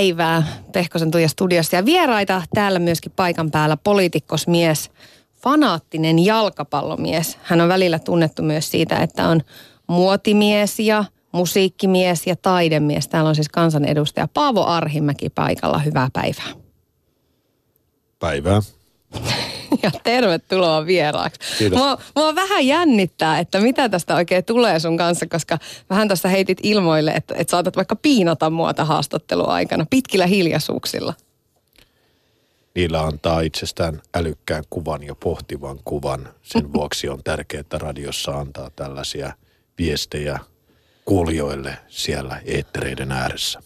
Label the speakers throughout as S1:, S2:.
S1: päivää Pehkosen Tuija studiossa ja vieraita täällä myöskin paikan päällä poliitikkosmies, fanaattinen jalkapallomies. Hän on välillä tunnettu myös siitä, että on muotimies ja musiikkimies ja taidemies. Täällä on siis kansanedustaja Paavo Arhimäki paikalla. Hyvää päivää.
S2: Päivää.
S1: Ja tervetuloa vieraaksi.
S2: Kiitos.
S1: Mua, mua vähän jännittää, että mitä tästä oikein tulee sun kanssa, koska vähän tuossa heitit ilmoille, että, että saatat vaikka piinata muota haastatteluaikana pitkillä hiljaisuuksilla.
S2: Niillä antaa itsestään älykkään kuvan ja pohtivan kuvan. Sen vuoksi on tärkeää, että radiossa antaa tällaisia viestejä kuulijoille siellä eettereiden ääressä.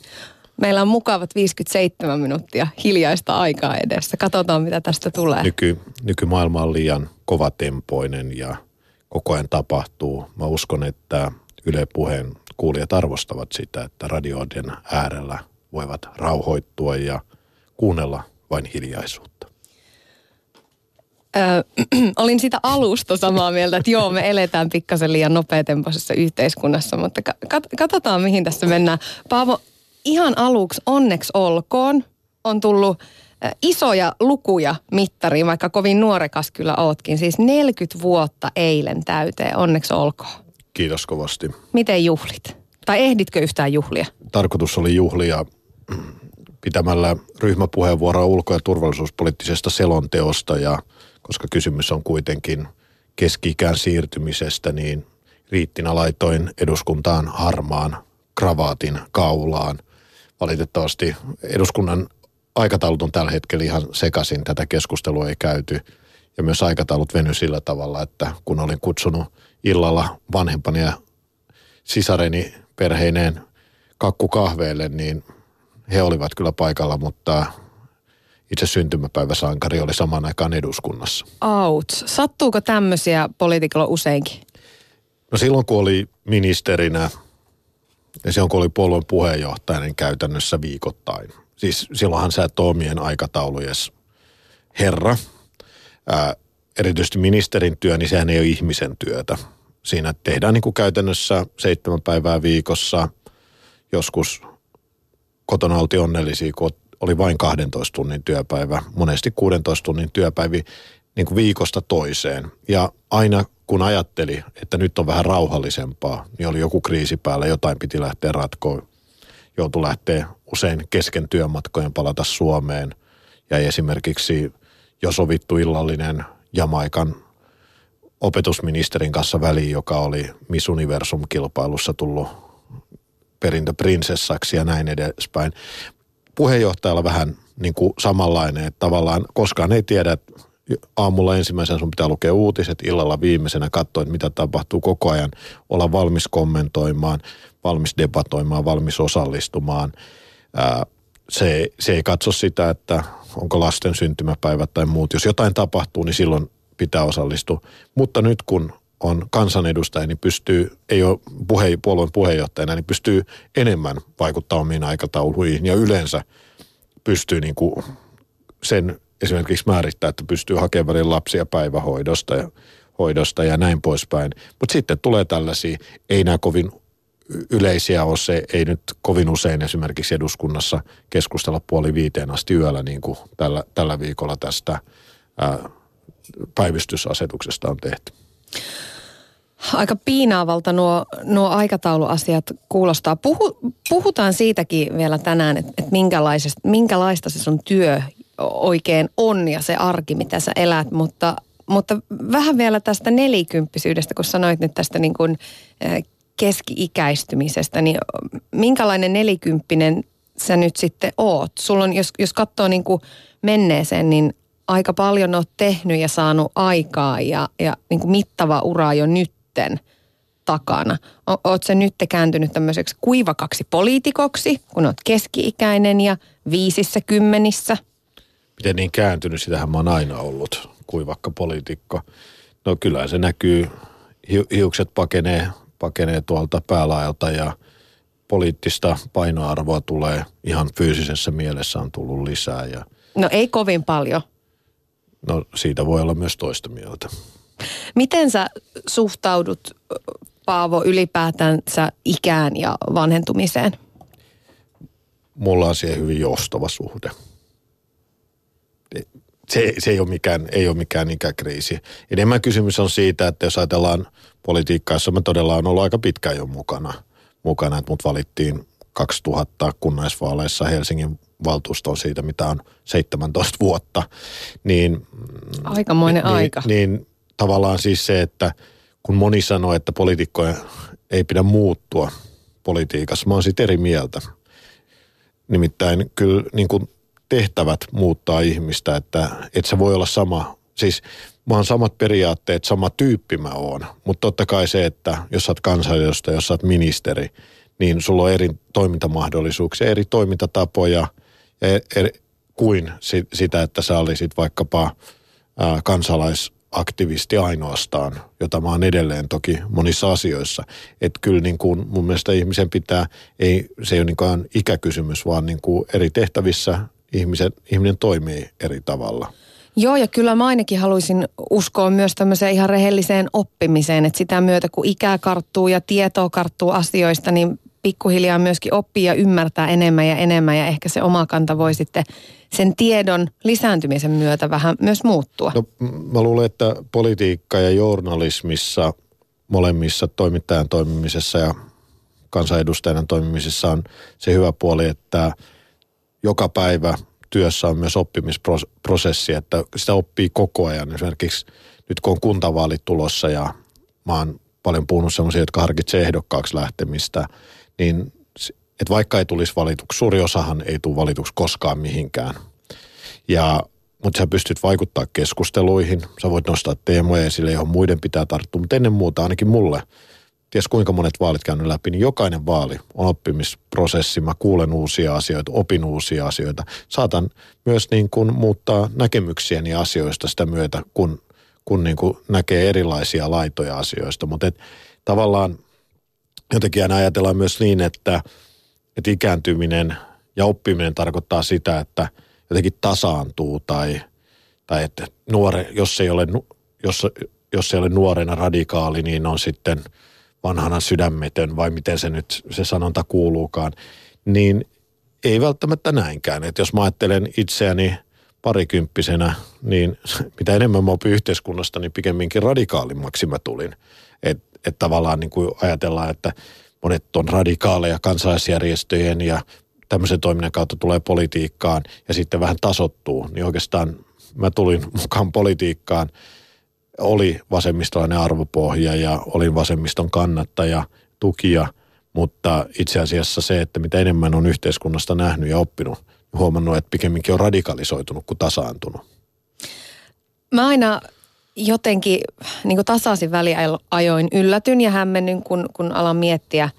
S1: Meillä on mukavat 57 minuuttia hiljaista aikaa edessä. Katsotaan, mitä tästä tulee.
S2: Nyky, nykymaailma on liian kovatempoinen ja koko ajan tapahtuu. Mä uskon, että Yle Puheen kuulijat arvostavat sitä, että radioiden äärellä voivat rauhoittua ja kuunnella vain hiljaisuutta.
S1: Ö, olin sitä alusta samaa mieltä, että joo, me eletään pikkasen liian nopeatempoisessa yhteiskunnassa, mutta ka- kat- katsotaan, mihin tässä mennään. Paavo, ihan aluksi onneksi olkoon. On tullut isoja lukuja mittariin, vaikka kovin nuorekas kyllä ootkin. Siis 40 vuotta eilen täyteen, onneksi olkoon.
S2: Kiitos kovasti.
S1: Miten juhlit? Tai ehditkö yhtään juhlia?
S2: tarkoitus oli juhlia pitämällä ryhmäpuheenvuoroa ulko- ja turvallisuuspoliittisesta selonteosta ja koska kysymys on kuitenkin keski-ikään siirtymisestä, niin riittinä laitoin eduskuntaan harmaan kravaatin kaulaan. Valitettavasti eduskunnan aikataulut on tällä hetkellä ihan sekaisin, tätä keskustelua ei käyty. Ja myös aikataulut veny sillä tavalla, että kun olin kutsunut illalla vanhempani ja sisareni perheineen kakkukahveille, niin he olivat kyllä paikalla, mutta itse syntymäpäiväsankari oli samaan aikaan eduskunnassa.
S1: Outs. Sattuuko tämmöisiä poliitikolla useinkin?
S2: No silloin kun oli ministerinä ja silloin kun oli puolueen puheenjohtajana niin käytännössä viikoittain. Siis silloinhan sä et omien aikataulujes herra. Ää, erityisesti ministerin työ, niin sehän ei ole ihmisen työtä. Siinä tehdään niin kuin käytännössä seitsemän päivää viikossa. Joskus kotona oltiin onnellisia, kun oli vain 12 tunnin työpäivä, monesti 16 tunnin työpäivi niin kuin viikosta toiseen. Ja aina kun ajatteli, että nyt on vähän rauhallisempaa, niin oli joku kriisi päällä, jotain piti lähteä ratkoon. Joutui lähteä usein kesken työmatkojen palata Suomeen. Ja esimerkiksi jo sovittu illallinen Jamaikan opetusministerin kanssa väliin, joka oli Miss Universum-kilpailussa tullut perintöprinsessaksi ja näin edespäin. Puheenjohtajalla vähän niin kuin samanlainen, että tavallaan koskaan ei tiedä, aamulla ensimmäisenä sun pitää lukea uutiset, illalla viimeisenä katsoa, että mitä tapahtuu koko ajan, olla valmis kommentoimaan, valmis debatoimaan, valmis osallistumaan. Ää, se, se ei katso sitä, että onko lasten syntymäpäivät tai muut. Jos jotain tapahtuu, niin silloin pitää osallistua. Mutta nyt kun on kansanedustaja, niin pystyy, ei ole puhe, puolueen puheenjohtajana, niin pystyy enemmän vaikuttaa omiin aikatauluihin ja yleensä pystyy niin kuin sen esimerkiksi määrittää, että pystyy hakemaan välillä lapsia päivähoidosta ja, hoidosta ja näin poispäin. Mutta sitten tulee tällaisia, ei nämä kovin yleisiä ole se, ei nyt kovin usein esimerkiksi eduskunnassa keskustella puoli viiteen asti yöllä, niin kuin tällä, tällä viikolla tästä ää, päivystysasetuksesta on tehty.
S1: Aika piinaavalta nuo, nuo aikatauluasiat kuulostaa. Puhu, puhutaan siitäkin vielä tänään, että, minkälaisesta, minkälaista se sun työ oikein on ja se arki, mitä sä elät, mutta, mutta vähän vielä tästä nelikymppisyydestä, kun sanoit nyt tästä niin kuin keski-ikäistymisestä, niin minkälainen nelikymppinen sä nyt sitten oot? Sulla on, jos, jos katsoo niin kuin menneeseen, niin aika paljon oot tehnyt ja saanut aikaa ja, ja niin kuin mittava ura jo nytten takana. O, oot sä nyt kääntynyt tämmöiseksi kuivakaksi poliitikoksi, kun oot keski-ikäinen ja viisissä kymmenissä?
S2: Miten niin kääntynyt, sitähän mä oon aina ollut kuivakka poliitikko. No kyllä se näkyy, hiukset pakenee, pakenee tuolta päälaajalta ja poliittista painoarvoa tulee ihan fyysisessä mielessä on tullut lisää. Ja
S1: No ei kovin paljon.
S2: no siitä voi olla myös toista mieltä.
S1: Miten sä suhtaudut, Paavo, ylipäätänsä ikään ja vanhentumiseen?
S2: Mulla on siihen hyvin joustava suhde. Se, se ei, ole mikään, ei ole mikään ikäkriisi. Enemmän kysymys on siitä, että jos ajatellaan politiikkaa, jossa mä todella on ollut aika pitkään jo mukana, mukana että mut valittiin 2000 kunnallisvaaleissa Helsingin valtuustoon siitä, mitä on 17 vuotta, niin
S1: Aikamoinen
S2: niin,
S1: aika.
S2: Niin tavallaan siis se, että kun moni sanoo, että poliitikkoja ei pidä muuttua politiikassa, mä oon siitä eri mieltä. Nimittäin kyllä niin kuin tehtävät muuttaa ihmistä, että et se voi olla sama, siis mä oon samat periaatteet, sama tyyppi mä oon. Mutta totta kai se, että jos sä oot kansanedustaja, jos sä oot ministeri, niin sulla on eri toimintamahdollisuuksia, eri toimintatapoja ja eri, kuin si, sitä, että sä olisit vaikkapa ää, kansalaisaktivisti ainoastaan, jota mä oon edelleen toki monissa asioissa. Että kyllä niin kuin mun mielestä ihmisen pitää, ei, se ei ole niinkään ikäkysymys, vaan niin kuin eri tehtävissä ihmisen, ihminen toimii eri tavalla.
S1: Joo, ja kyllä mä ainakin haluaisin uskoa myös tämmöiseen ihan rehelliseen oppimiseen, että sitä myötä kun ikää karttuu ja tietoa karttuu asioista, niin pikkuhiljaa myöskin oppii ja ymmärtää enemmän ja enemmän ja ehkä se oma kanta voi sitten sen tiedon lisääntymisen myötä vähän myös muuttua.
S2: No mä luulen, että politiikka ja journalismissa molemmissa toimittajan toimimisessa ja kansanedustajan toimimisessa on se hyvä puoli, että joka päivä työssä on myös oppimisprosessi, että sitä oppii koko ajan. Esimerkiksi nyt kun on kuntavaalit tulossa ja mä oon paljon puhunut sellaisia, jotka harkitsee ehdokkaaksi lähtemistä, niin että vaikka ei tulisi valituksi, suuri osahan ei tule valituksi koskaan mihinkään. Ja, mutta sä pystyt vaikuttaa keskusteluihin, sä voit nostaa teemoja esille, johon muiden pitää tarttua, mutta ennen muuta ainakin mulle, ties kuinka monet vaalit käynyt läpi, niin jokainen vaali on oppimisprosessi. Mä kuulen uusia asioita, opin uusia asioita. Saatan myös niin kuin muuttaa näkemyksiäni asioista sitä myötä, kun, kun niin kuin näkee erilaisia laitoja asioista. Mutta tavallaan jotenkin aina ajatellaan myös niin, että, että ikääntyminen ja oppiminen tarkoittaa sitä, että jotenkin tasaantuu tai, tai että nuore, jos ei ole, jos, jos ei ole nuorena radikaali, niin on sitten vanhana sydämetön vai miten se nyt se sanonta kuuluukaan, niin ei välttämättä näinkään. Että jos mä ajattelen itseäni parikymppisenä, niin mitä enemmän mä opin yhteiskunnasta, niin pikemminkin radikaalimmaksi mä tulin. Että et tavallaan niin kuin ajatellaan, että monet on radikaaleja kansalaisjärjestöjen ja tämmöisen toiminnan kautta tulee politiikkaan ja sitten vähän tasottuu. Niin oikeastaan mä tulin mukaan politiikkaan, oli vasemmistolainen arvopohja ja olin vasemmiston kannattaja, tukija, mutta itse asiassa se, että mitä enemmän on yhteiskunnasta nähnyt ja oppinut, huomannut, että pikemminkin on radikalisoitunut kuin tasaantunut.
S1: Mä aina jotenkin niin tasaisin väliajoin yllätyn ja hämmennyn, kun, kun alan miettiä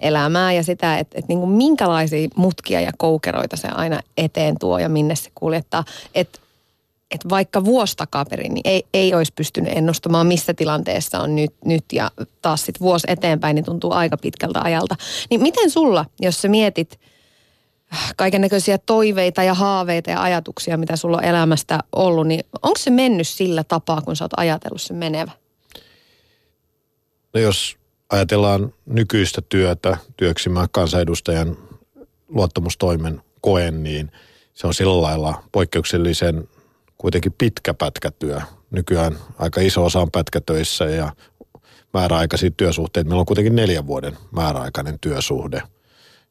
S1: elämää ja sitä, että, että niin minkälaisia mutkia ja koukeroita se aina eteen tuo ja minne se kuljettaa. Että että vaikka vuosi takaperin, niin ei, ei olisi pystynyt ennustamaan, missä tilanteessa on nyt, nyt ja taas sitten vuosi eteenpäin, niin tuntuu aika pitkältä ajalta. Niin miten sulla, jos sä mietit kaiken näköisiä toiveita ja haaveita ja ajatuksia, mitä sulla on elämästä ollut, niin onko se mennyt sillä tapaa, kun sä oot ajatellut sen menevä?
S2: No jos ajatellaan nykyistä työtä, työksi mä kansanedustajan luottamustoimen koen, niin se on sillä lailla poikkeuksellisen kuitenkin pitkä pätkätyö. Nykyään aika iso osa on pätkätöissä ja määräaikaisia työsuhteita. Meillä on kuitenkin neljän vuoden määräaikainen työsuhde,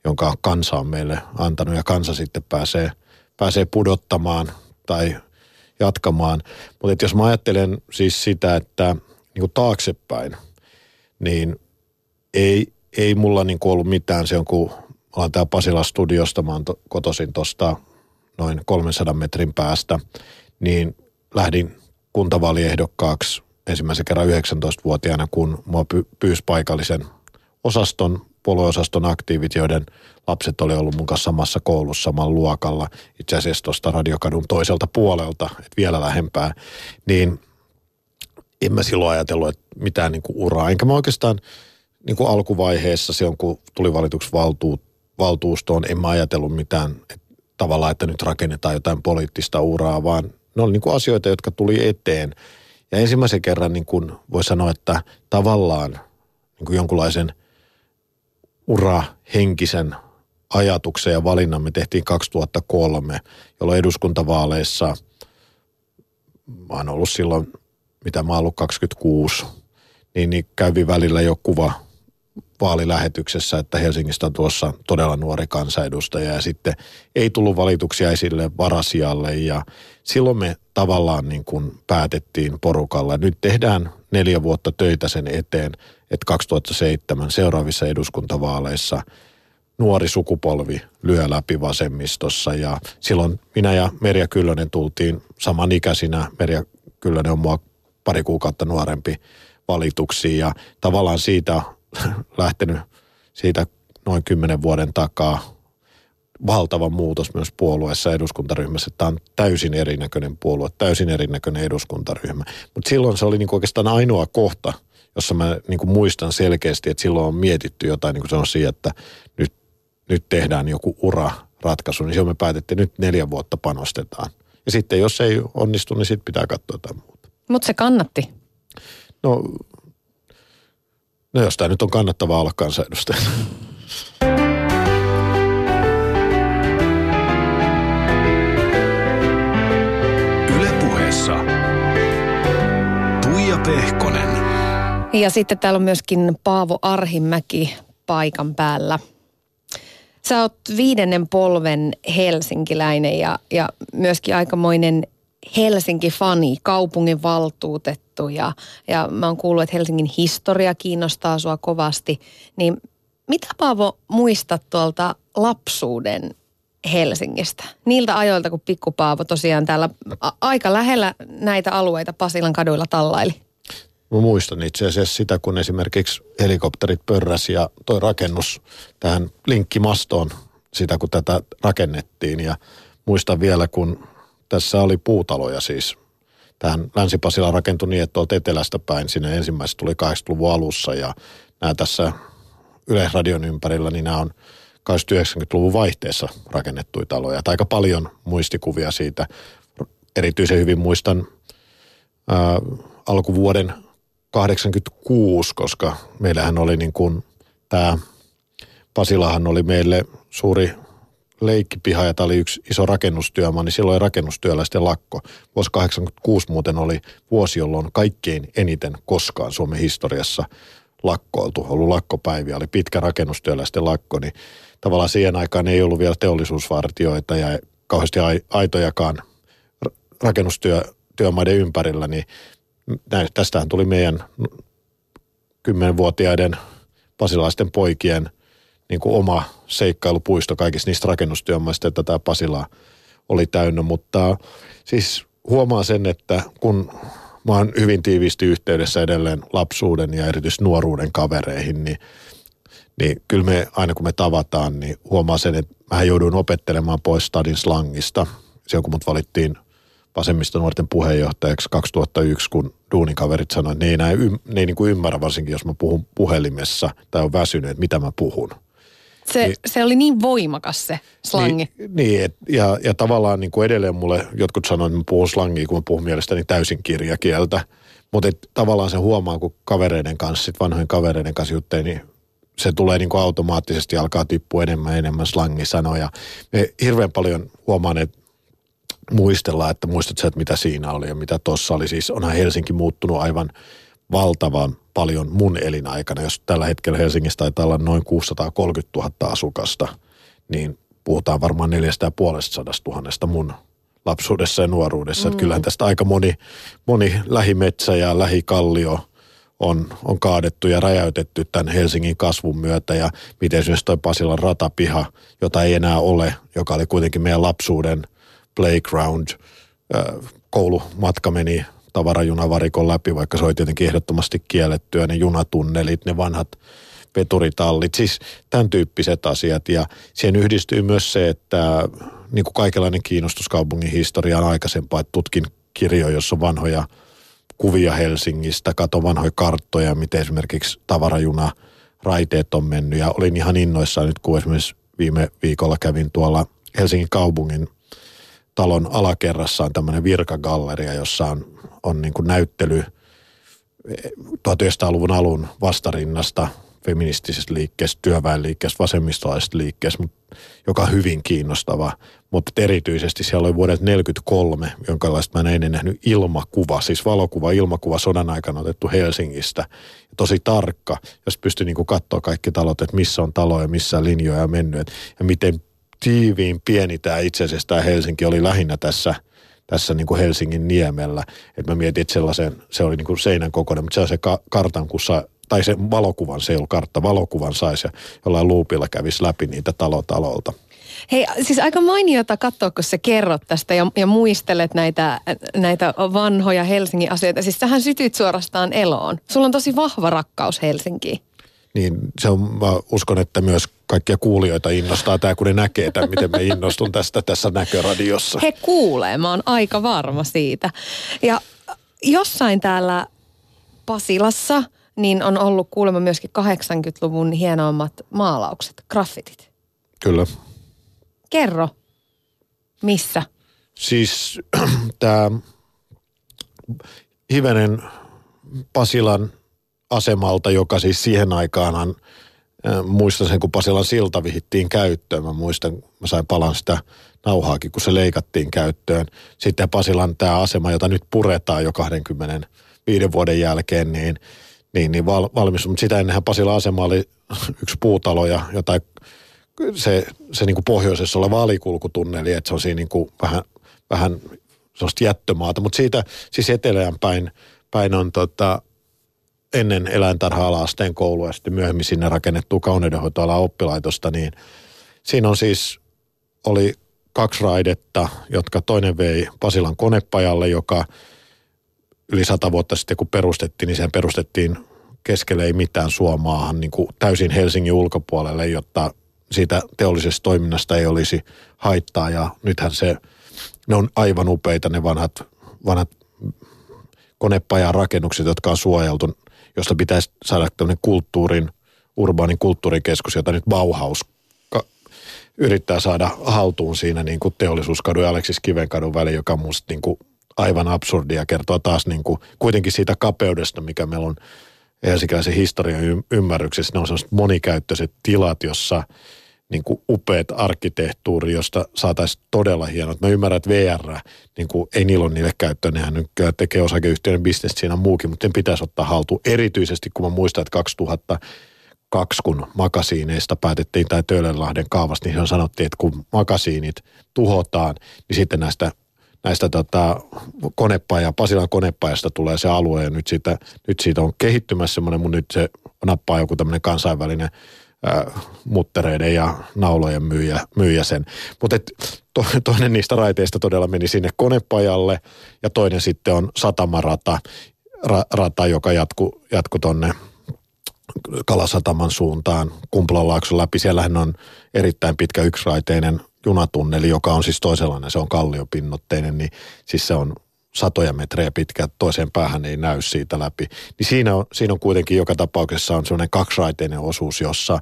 S2: jonka kansa on meille antanut ja kansa sitten pääsee, pääsee pudottamaan tai jatkamaan. Mutta jos mä ajattelen siis sitä, että niin kuin taaksepäin, niin ei, ei mulla niin kuin ollut mitään. Se on kun ollaan täällä Pasila studiosta, mä oon to, kotoisin tuosta noin 300 metrin päästä, lähdin kuntavaaliehdokkaaksi ensimmäisen kerran 19-vuotiaana, kun mua pyysi paikallisen osaston, puolueosaston aktiivit, joiden lapset oli ollut mun kanssa samassa koulussa, samalla luokalla, itse asiassa tuosta radiokadun toiselta puolelta, että vielä lähempää, niin en mä silloin ajatellut, että mitään niin kuin uraa. Enkä mä oikeastaan niin kuin alkuvaiheessa on, kun tuli valituksi valtuut, valtuustoon, en mä ajatellut mitään että tavallaan, että nyt rakennetaan jotain poliittista uraa, vaan ne oli niin kuin asioita, jotka tuli eteen. Ja ensimmäisen kerran niin kuin voi sanoa, että tavallaan niin kuin jonkunlaisen urahenkisen ajatuksen ja valinnan me tehtiin 2003, jolloin eduskuntavaaleissa, mä oon ollut silloin, mitä mä oon ollut 26, niin, niin kävi välillä jo kuva vaalilähetyksessä, että Helsingistä on tuossa todella nuori kansanedustaja ja sitten ei tullut valituksia esille varasijalle ja silloin me tavallaan niin kuin päätettiin porukalla. Nyt tehdään neljä vuotta töitä sen eteen, että 2007 seuraavissa eduskuntavaaleissa nuori sukupolvi lyö läpi vasemmistossa ja silloin minä ja Merja Kyllönen tultiin samanikäisinä. Merja Kyllönen on mua pari kuukautta nuorempi valituksiin ja tavallaan siitä lähtenyt siitä noin kymmenen vuoden takaa valtava muutos myös puolueessa eduskuntaryhmässä. Tämä on täysin erinäköinen puolue, täysin erinäköinen eduskuntaryhmä. Mutta silloin se oli niinku oikeastaan ainoa kohta, jossa mä niinku muistan selkeästi, että silloin on mietitty jotain niin kuin siihen, että nyt, nyt tehdään joku ura ratkaisu, niin silloin me päätettiin, että nyt neljä vuotta panostetaan. Ja sitten jos ei onnistu, niin sitten pitää katsoa jotain muuta.
S1: Mutta se kannatti.
S2: No No jos tämä nyt on kannattavaa olla kansanedustaja.
S3: Yle puheessa. Tuija Pehkonen.
S1: Ja sitten täällä on myöskin Paavo Arhimäki paikan päällä. Sä oot viidennen polven helsinkiläinen ja, ja myöskin aikamoinen Helsinki-fani, kaupungin valtuutettu ja, ja mä oon kuullut, että Helsingin historia kiinnostaa sua kovasti. Niin mitä Paavo muistat tuolta lapsuuden Helsingistä? Niiltä ajoilta, kun Pikku Paavo tosiaan täällä a- aika lähellä näitä alueita Pasilan kaduilla tallaili.
S2: Mä muistan itse asiassa sitä, kun esimerkiksi helikopterit pörräsi ja toi rakennus tähän linkkimastoon, sitä kun tätä rakennettiin. Ja muistan vielä, kun tässä oli puutaloja siis. Tähän Länsi-Pasila rakentui niin, että tuolta etelästä päin sinne ensimmäiset tuli 80-luvun alussa ja nämä tässä Yleisradion ympärillä, niin nämä on 80-90-luvun vaihteessa rakennettuja taloja. Tai aika paljon muistikuvia siitä. Erityisen hyvin muistan ää, alkuvuoden 86, koska meillähän oli niin kuin tämä Pasilahan oli meille suuri leikkipiha ja tämä oli yksi iso rakennustyömaa, niin silloin rakennustyöläisten lakko. Vuosi 86 muuten oli vuosi, jolloin kaikkein eniten koskaan Suomen historiassa lakkoiltu, ollut lakkopäiviä, oli pitkä rakennustyöläisten lakko, niin tavallaan siihen aikaan ei ollut vielä teollisuusvartioita ja kauheasti aitojakaan rakennustyömaiden ympärillä, niin näin, tästähän tuli meidän kymmenvuotiaiden pasilaisten poikien niin kuin oma seikkailupuisto kaikista niistä rakennustyömaista, että tämä Pasila oli täynnä. Mutta siis huomaa sen, että kun mä oon hyvin tiiviisti yhteydessä edelleen lapsuuden ja erityisesti nuoruuden kavereihin, niin, niin kyllä me aina kun me tavataan, niin huomaa sen, että mä jouduin opettelemaan pois stadin slangista. Silloin kun mut valittiin vasemmista nuorten puheenjohtajaksi 2001, kun duunikaverit sanoivat, että ne ei, näin, ne ei niin kuin ymmärrä, varsinkin jos mä puhun puhelimessa tai on väsynyt, että mitä mä puhun.
S1: Se, niin, se oli niin voimakas se slangi.
S2: Niin, niin et, ja, ja tavallaan niin kuin edelleen mulle jotkut sanoivat, että mä puhun slangia, kun mä puhun mielestäni täysin kirjakieltä. Mutta tavallaan se huomaa, kun kavereiden kanssa, sit vanhojen kavereiden kanssa juttein, niin se tulee niin kuin automaattisesti alkaa tippua enemmän ja enemmän slangisanoja. Me hirveän paljon huomaan, että muistellaan, että muistatko että mitä siinä oli ja mitä tuossa oli. Siis onhan Helsinki muuttunut aivan valtavan paljon mun elinaikana. Jos tällä hetkellä Helsingissä taitaa olla noin 630 000 asukasta, niin puhutaan varmaan 450 000 mun lapsuudessa ja nuoruudessa. Mm. Että kyllähän tästä aika moni, moni lähimetsä ja lähikallio on, on kaadettu ja räjäytetty tämän Helsingin kasvun myötä. Ja miten esimerkiksi toi Pasilan ratapiha, jota ei enää ole, joka oli kuitenkin meidän lapsuuden playground, koulumatka meni tavarajunavarikon läpi, vaikka se oli tietenkin ehdottomasti kiellettyä, ne junatunnelit, ne vanhat veturitallit, siis tämän tyyppiset asiat. Ja siihen yhdistyy myös se, että niin kuin kaikenlainen kiinnostus kaupungin historiaan aikaisempaa, että tutkin kirjoja, jossa on vanhoja – kuvia Helsingistä, kato vanhoja karttoja, miten esimerkiksi tavarajuna raiteet on mennyt ja olin ihan innoissaan nyt, kun esimerkiksi viime viikolla kävin tuolla Helsingin kaupungin talon alakerrassa on tämmöinen virkagalleria, jossa on, on niin kuin näyttely 1900-luvun alun vastarinnasta feministisestä liikkeestä, työväenliikkeestä, vasemmistolaisesta liikkeestä, joka on hyvin kiinnostava. Mutta erityisesti siellä oli vuodet 1943, jonkalaista mä en ennen nähnyt ilmakuva, siis valokuva, ilmakuva sodan aikana otettu Helsingistä. Tosi tarkka, jos pystyi niinku katsoa kaikki talot, että missä on taloja, missä linjoja on mennyt. Ja miten tiiviin pieni tämä itse asiassa tämä Helsinki oli lähinnä tässä – tässä niin kuin Helsingin niemellä. että mä mietin, että sellaisen, se oli niin kuin seinän kokoinen, mutta se ka- kartan, kun sa, tai se valokuvan, se ei ollut kartta, valokuvan saisi ja jollain luupilla kävisi läpi niitä talotalolta.
S1: Hei, siis aika mainiota katsoa, kun sä kerrot tästä ja, ja muistelet näitä, näitä vanhoja Helsingin asioita. Siis sähän sytyt suorastaan eloon. Sulla on tosi vahva rakkaus Helsinkiin.
S2: Niin se on, mä uskon, että myös kaikkia kuulijoita innostaa tämä, kun ne näkee tämän, miten me innostun tästä tässä näköradiossa.
S1: He kuulee, mä oon aika varma siitä. Ja jossain täällä Pasilassa – niin on ollut kuulemma myöskin 80-luvun hienoimmat maalaukset, graffitit.
S2: Kyllä.
S1: Kerro, missä?
S2: Siis tämä hivenen Pasilan asemalta, joka siis siihen aikaanhan, muistan sen, kun Pasilan silta vihittiin käyttöön. Mä muistan, mä sain palan sitä nauhaakin, kun se leikattiin käyttöön. Sitten Pasilan tämä asema, jota nyt puretaan jo 25 vuoden jälkeen, niin – niin, niin val, valmis. Mutta sitä ennenhän Pasila asema oli yksi puutalo ja jotain se, se niin kuin pohjoisessa oleva alikulkutunneli, että se on siinä niin kuin vähän, vähän sellaista jättömaata. Mutta siitä siis etelään päin, päin on tota, ennen eläintarha-ala-asteen koulua ja sitten myöhemmin sinne rakennettua kauneudenhoitoalan oppilaitosta, niin siinä on siis, oli kaksi raidetta, jotka toinen vei Pasilan konepajalle, joka – yli sata vuotta sitten, kun perustettiin, niin sehän perustettiin keskelle ei mitään Suomaahan niin kuin täysin Helsingin ulkopuolelle, jotta siitä teollisesta toiminnasta ei olisi haittaa. Ja nythän se, ne on aivan upeita ne vanhat, vanhat konepajan rakennukset, jotka on suojeltu, josta pitäisi saada tämmöinen kulttuurin, urbaanin kulttuurikeskus, jota nyt Bauhaus yrittää saada haltuun siinä niin kuin teollisuuskadun ja Aleksis Kivenkadun väli, joka on musta niin kuin aivan absurdia kertoa taas niin kuin, kuitenkin siitä kapeudesta, mikä meillä on helsinkiläisen historian ymmärryksessä. Ne on sellaiset monikäyttöiset tilat, jossa niin kuin upeat arkkitehtuuri, josta saataisiin todella hienot. Mä ymmärrän, että VR, niin kuin, ei niillä ole niille käyttöön, nehän nyt tekee osakeyhtiöiden bisnestä siinä muukin, mutta sen pitäisi ottaa haltuun. Erityisesti kun mä muistan, että 2000 kaksi, kun makasiineista päätettiin tai Töölönlahden kaavasta, niin sanottiin, että kun makasiinit tuhotaan, niin sitten näistä näistä tota, konepaja, Pasilan konepajasta tulee se alue ja nyt siitä, nyt siitä on kehittymässä semmoinen, mun nyt se nappaa joku tämmöinen kansainvälinen ää, muttereiden ja naulojen myyjä, myyjä sen. Mutta to, toinen niistä raiteista todella meni sinne konepajalle ja toinen sitten on satamarata, ra, rata, joka jatku, jatku tonne Kalasataman suuntaan Kumpulalaakson läpi. Siellähän on erittäin pitkä yksiraiteinen junatunneli, joka on siis toisenlainen, se on kalliopinnotteinen, niin siis se on satoja metrejä pitkä, toiseen päähän ei näy siitä läpi. Niin siinä on, siinä on kuitenkin joka tapauksessa on sellainen kaksiraiteinen osuus, jossa,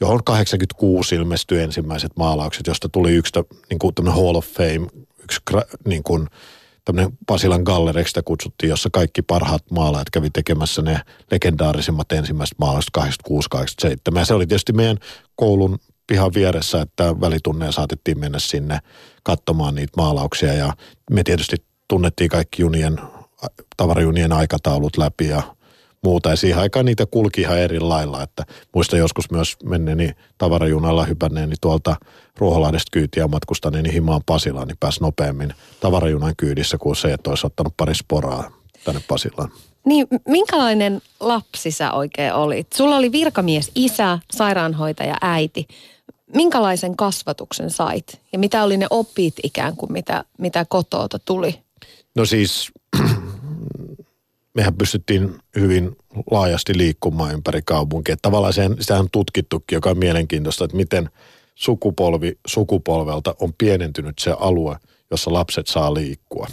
S2: johon 86 ilmestyi ensimmäiset maalaukset, josta tuli yksi niin kuin Hall of Fame, yksi niin kuin, tämmöinen Pasilan gallereiksi kutsuttiin, jossa kaikki parhaat maalaajat kävi tekemässä ne legendaarisimmat ensimmäiset maalaukset 86-87. Ja se oli tietysti meidän koulun pihan vieressä, että välitunneja saatettiin mennä sinne katsomaan niitä maalauksia ja me tietysti tunnettiin kaikki junien, tavarajunien aikataulut läpi ja muuta. Ja siihen aikaan niitä kulki ihan eri lailla, että muista joskus myös menneeni tavarajunalla hypänneeni tuolta Ruoholahdesta kyytiä matkustaneeni himaan Pasilaan, niin pääsi nopeammin tavarajunan kyydissä kuin se, että olisi ottanut pari sporaa tänne Pasilaan.
S1: Niin, minkälainen lapsi sä oikein olit? Sulla oli virkamies isä, sairaanhoitaja äiti minkälaisen kasvatuksen sait ja mitä oli ne opit ikään kuin, mitä, mitä kotoota tuli?
S2: No siis mehän pystyttiin hyvin laajasti liikkumaan ympäri kaupunkia. Tavallaan sen, sitä on tutkittukin, joka on mielenkiintoista, että miten sukupolvi sukupolvelta on pienentynyt se alue, jossa lapset saa liikkua.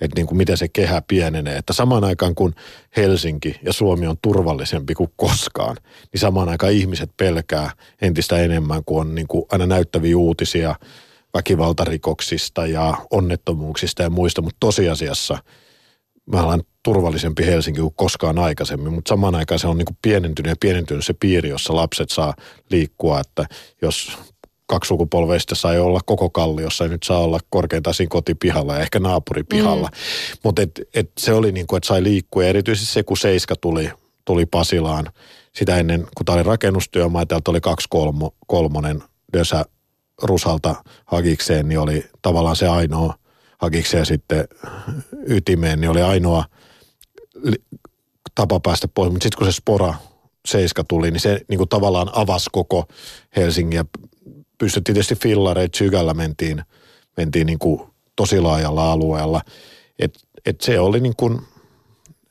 S2: Että niin kuin miten se kehä pienenee. Että samaan aikaan kun Helsinki ja Suomi on turvallisempi kuin koskaan, niin samaan aikaan ihmiset pelkää entistä enemmän, kun on niin kuin aina näyttäviä uutisia väkivaltarikoksista ja onnettomuuksista ja muista. Mutta tosiasiassa me ollaan turvallisempi Helsinki kuin koskaan aikaisemmin, mutta samaan aikaan se on niin kuin pienentynyt ja pienentynyt se piiri, jossa lapset saa liikkua, että jos kaksi sukupolveista sai olla koko kalliossa ja nyt saa olla korkeintaan siinä kotipihalla ja ehkä naapuripihalla. Mm. Mutta et, et se oli niin kuin, että sai liikkua ja erityisesti se, kun Seiska tuli, tuli Pasilaan, sitä ennen, kun tämä oli rakennustyömaa ja täältä oli kaksi kolmo, kolmonen Dösä Rusalta hakikseen, niin oli tavallaan se ainoa hakikseen sitten ytimeen, niin oli ainoa tapa päästä pois. Mutta sitten kun se Spora seiska tuli, niin se niin kuin tavallaan avasi koko Helsingin ja pystyttiin tietysti fillareet sykällä mentiin, mentiin niin kuin tosi laajalla alueella. Et, et se oli niin kuin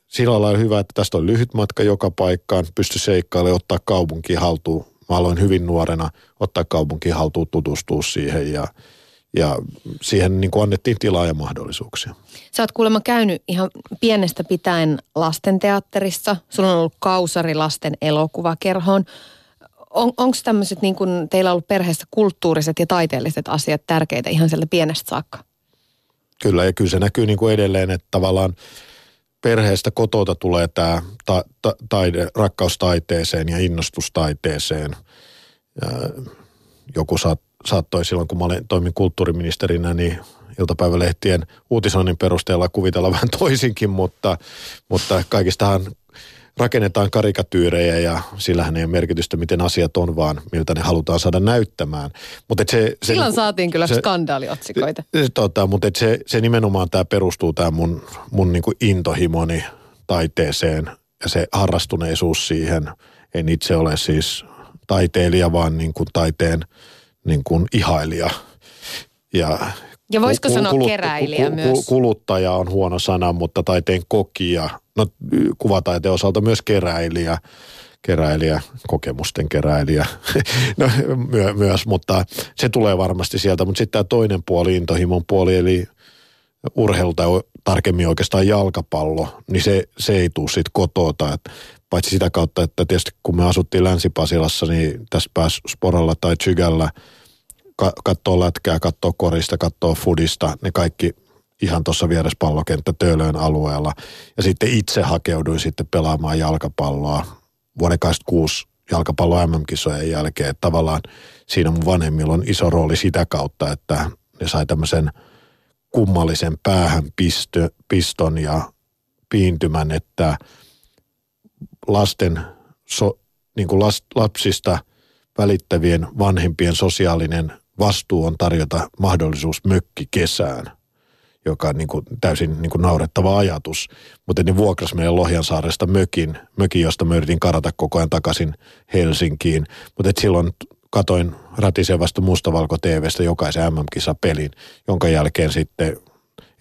S2: sillä lailla hyvä, että tästä on lyhyt matka joka paikkaan, pysty seikkailemaan, ottaa kaupunki haltuun. Mä aloin hyvin nuorena ottaa kaupunki haltuun, tutustua siihen ja, ja siihen niin kuin annettiin tilaa ja mahdollisuuksia.
S1: Sä oot kuulemma käynyt ihan pienestä pitäen lastenteatterissa. Sulla on ollut kausari lasten elokuvakerhoon on, onko tämmöiset niin kuin teillä ollut perheessä kulttuuriset ja taiteelliset asiat tärkeitä ihan sieltä pienestä saakka?
S2: Kyllä ja kyllä se näkyy niin kuin edelleen, että tavallaan perheestä kotota tulee tämä ta, ta, taide, rakkaus taiteeseen ja innostus. Ja joku saat, saattoi silloin, kun mä olin, toimin kulttuuriministerinä, niin iltapäivälehtien uutisoinnin perusteella kuvitella vähän toisinkin, mutta, mutta kaikistahan rakennetaan karikatyyrejä ja sillähän ei ole merkitystä, miten asiat on, vaan miltä ne halutaan saada näyttämään.
S1: Mut et se, se, Silloin niin, saatiin kyllä se, skandaaliotsikoita.
S2: Se, se, tota, mutta et se, se nimenomaan tämä perustuu tämä mun, mun niinku intohimoni taiteeseen ja se harrastuneisuus siihen. En itse ole siis taiteilija, vaan niin kuin taiteen niin kuin ihailija.
S1: Ja ja voisiko sanoa kulut, keräilijä myös?
S2: Kuluttaja on huono sana, mutta taiteen kokija, no kuvataiteen osalta myös keräilijä, keräilijä, kokemusten keräilijä no, my, myös, mutta se tulee varmasti sieltä. Mutta sitten tämä toinen puoli, intohimon puoli, eli urheilu tai tarkemmin oikeastaan jalkapallo, niin se, se ei tule siitä kotota. Et paitsi sitä kautta, että tietysti kun me asuttiin Länsi-Pasilassa, niin tässä pääsi Sporalla tai Tsygällä – katsoo lätkää, katsoo korista, katsoo fudista, ne kaikki ihan tuossa vieressä pallokenttä Töölön alueella. Ja sitten itse hakeuduin sitten pelaamaan jalkapalloa vuoden 2006 jalkapallo MM-kisojen jälkeen. Että tavallaan siinä mun vanhemmilla on iso rooli sitä kautta, että ne sai tämmöisen kummallisen päähän pistö, piston ja piintymän, että lasten, so, niin kuin las, lapsista välittävien vanhempien sosiaalinen vastuu on tarjota mahdollisuus mökki kesään, joka on niin kuin täysin niin kuin naurettava ajatus. Mutta ne vuokras meidän Lohjansaaresta mökin, mökin, josta me yritin karata koko ajan takaisin Helsinkiin. Mutta silloin katoin ratisevasta mustavalko TVstä jokaisen MM-kisapelin, jonka jälkeen sitten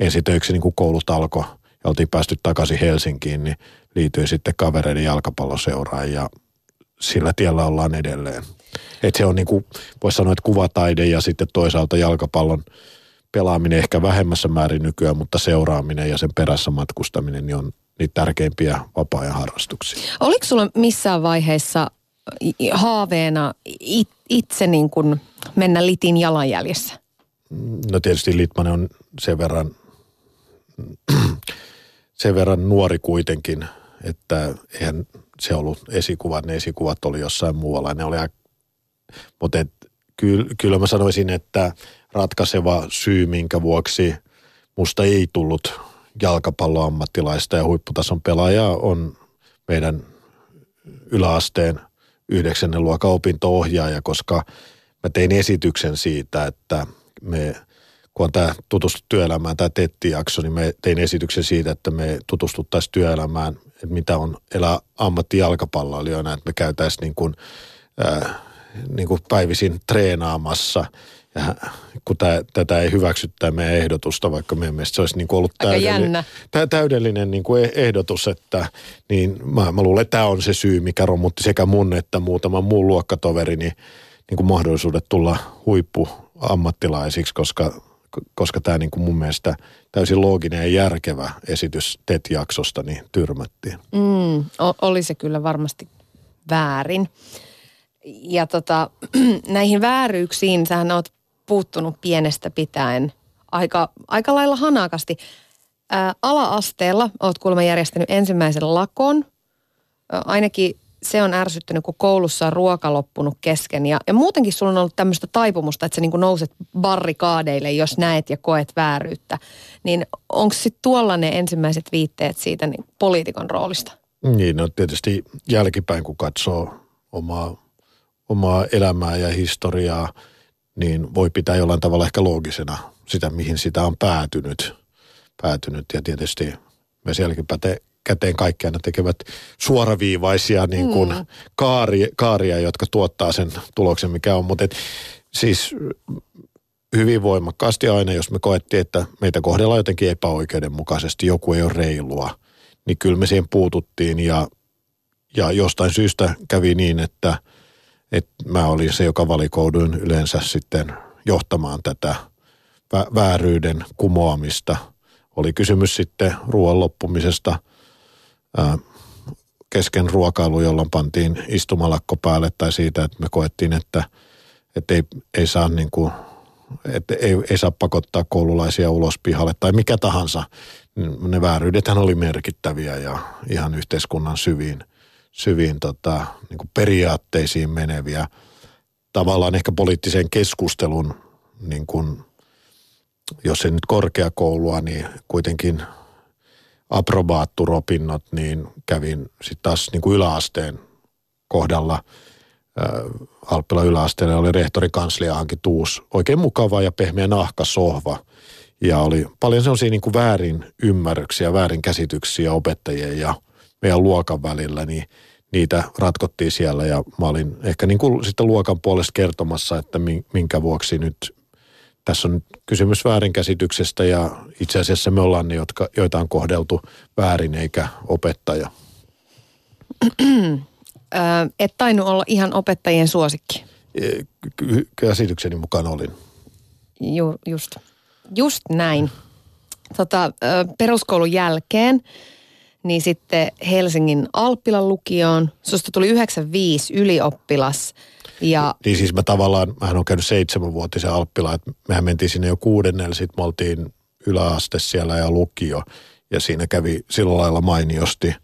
S2: ensi töiksi niin kuin koulut alkoi ja oltiin päästy takaisin Helsinkiin, niin liityin sitten kavereiden jalkapalloseuraan ja sillä tiellä ollaan edelleen. Että se on niin kuin, voisi sanoa, että kuvataide ja sitten toisaalta jalkapallon pelaaminen ehkä vähemmässä määrin nykyään, mutta seuraaminen ja sen perässä matkustaminen niin on niitä tärkeimpiä vapaa-ajan harrastuksia.
S1: Oliko sulla missään vaiheessa haaveena itse niin kuin mennä litin jalanjäljessä?
S2: No tietysti Litmanen on sen verran, sen verran nuori kuitenkin, että eihän se ollut esikuvat, ne esikuvat oli jossain muualla. Ne oli mutta kyllä, kyllä mä sanoisin, että ratkaiseva syy, minkä vuoksi musta ei tullut jalkapalloammattilaista ja huipputason pelaajaa on meidän yläasteen yhdeksännen luokan opinto-ohjaaja, koska mä tein esityksen siitä, että me, kun on tämä tutustu työelämään, tämä TETTI-jakso, niin me tein esityksen siitä, että me tutustuttaisiin työelämään, että mitä on elää ammattijalkapalloilijoina, että me käytäisiin niin kuin, äh, niin kuin päivisin treenaamassa. Ja kun tää, tätä ei hyväksyttää meidän ehdotusta, vaikka meidän mielestä se olisi niin kuin ollut täydellinen, täydellinen niin kuin ehdotus, että niin mä, mä luulen, että tämä on se syy, mikä romutti sekä mun että muutaman muun luokkatoverini niin kuin mahdollisuudet tulla huippuammattilaisiksi, koska koska tämä niin kuin mun mielestä täysin looginen ja järkevä esitys TET-jaksosta niin tyrmättiin.
S1: Mm, oli se kyllä varmasti väärin. Ja tota, näihin vääryyksiin sähän oot puuttunut pienestä pitäen aika, aika lailla hanakasti. Ää, ala-asteella oot kuulemma järjestänyt ensimmäisen lakon. Ä, ainakin se on ärsyttänyt, kun koulussa on ruoka loppunut kesken. Ja, ja muutenkin sulla on ollut tämmöistä taipumusta, että sä niin nouset barrikaadeille, jos näet ja koet vääryyttä. Niin onko sitten tuolla ne ensimmäiset viitteet siitä niin poliitikon roolista?
S2: Niin, no tietysti jälkipäin kun katsoo omaa, omaa elämää ja historiaa, niin voi pitää jollain tavalla ehkä loogisena sitä, mihin sitä on päätynyt. päätynyt. Ja tietysti myös jälkipäin käteen kaikki aina tekevät suoraviivaisia niin kuin mm. kaari, kaaria, jotka tuottaa sen tuloksen, mikä on. Mutta et, siis hyvin voimakkaasti aina, jos me koettiin, että meitä kohdellaan jotenkin epäoikeudenmukaisesti, joku ei ole reilua, niin kyllä me siihen puututtiin ja, ja jostain syystä kävi niin, että, että mä olin se, joka valikouduin yleensä sitten johtamaan tätä vääryyden kumoamista. Oli kysymys sitten ruoan loppumisesta – kesken ruokailu, jolloin pantiin istumalakko päälle tai siitä, että me koettiin, että, että ei, ei saa niin kuin, että ei, ei saa pakottaa koululaisia ulos pihalle tai mikä tahansa. Ne vääryydethän oli merkittäviä ja ihan yhteiskunnan syviin, syviin tota, niin kuin periaatteisiin meneviä. Tavallaan ehkä poliittisen keskustelun, niin kuin, jos ei nyt korkeakoulua, niin kuitenkin – aprobaatturopinnot, niin kävin sitten taas niin kuin yläasteen kohdalla. Alppila yläasteella oli rehtori kanslia hankittu uusi, oikein mukava ja pehmeä nahkasohva. Ja oli paljon sellaisia niin kuin väärin ymmärryksiä, väärin käsityksiä opettajien ja meidän luokan välillä, niin niitä ratkottiin siellä ja mä olin ehkä niin kuin sitten luokan puolesta kertomassa, että minkä vuoksi nyt tässä on kysymys väärinkäsityksestä ja itse asiassa me ollaan ne, jotka, joita on kohdeltu väärin eikä opettaja.
S1: Et tainnut olla ihan opettajien suosikki.
S2: Käsitykseni mukaan olin.
S1: Ju, just, just näin. Tota, peruskoulun jälkeen niin sitten Helsingin Alppilan lukioon. Susta tuli 95 ylioppilas – ja,
S2: niin siis mä tavallaan, mähän on käynyt seitsemänvuotisen Alppila, että mehän mentiin sinne jo kuudennelle, sitten me oltiin yläaste siellä ja lukio. Ja siinä kävi sillä lailla mainiosti,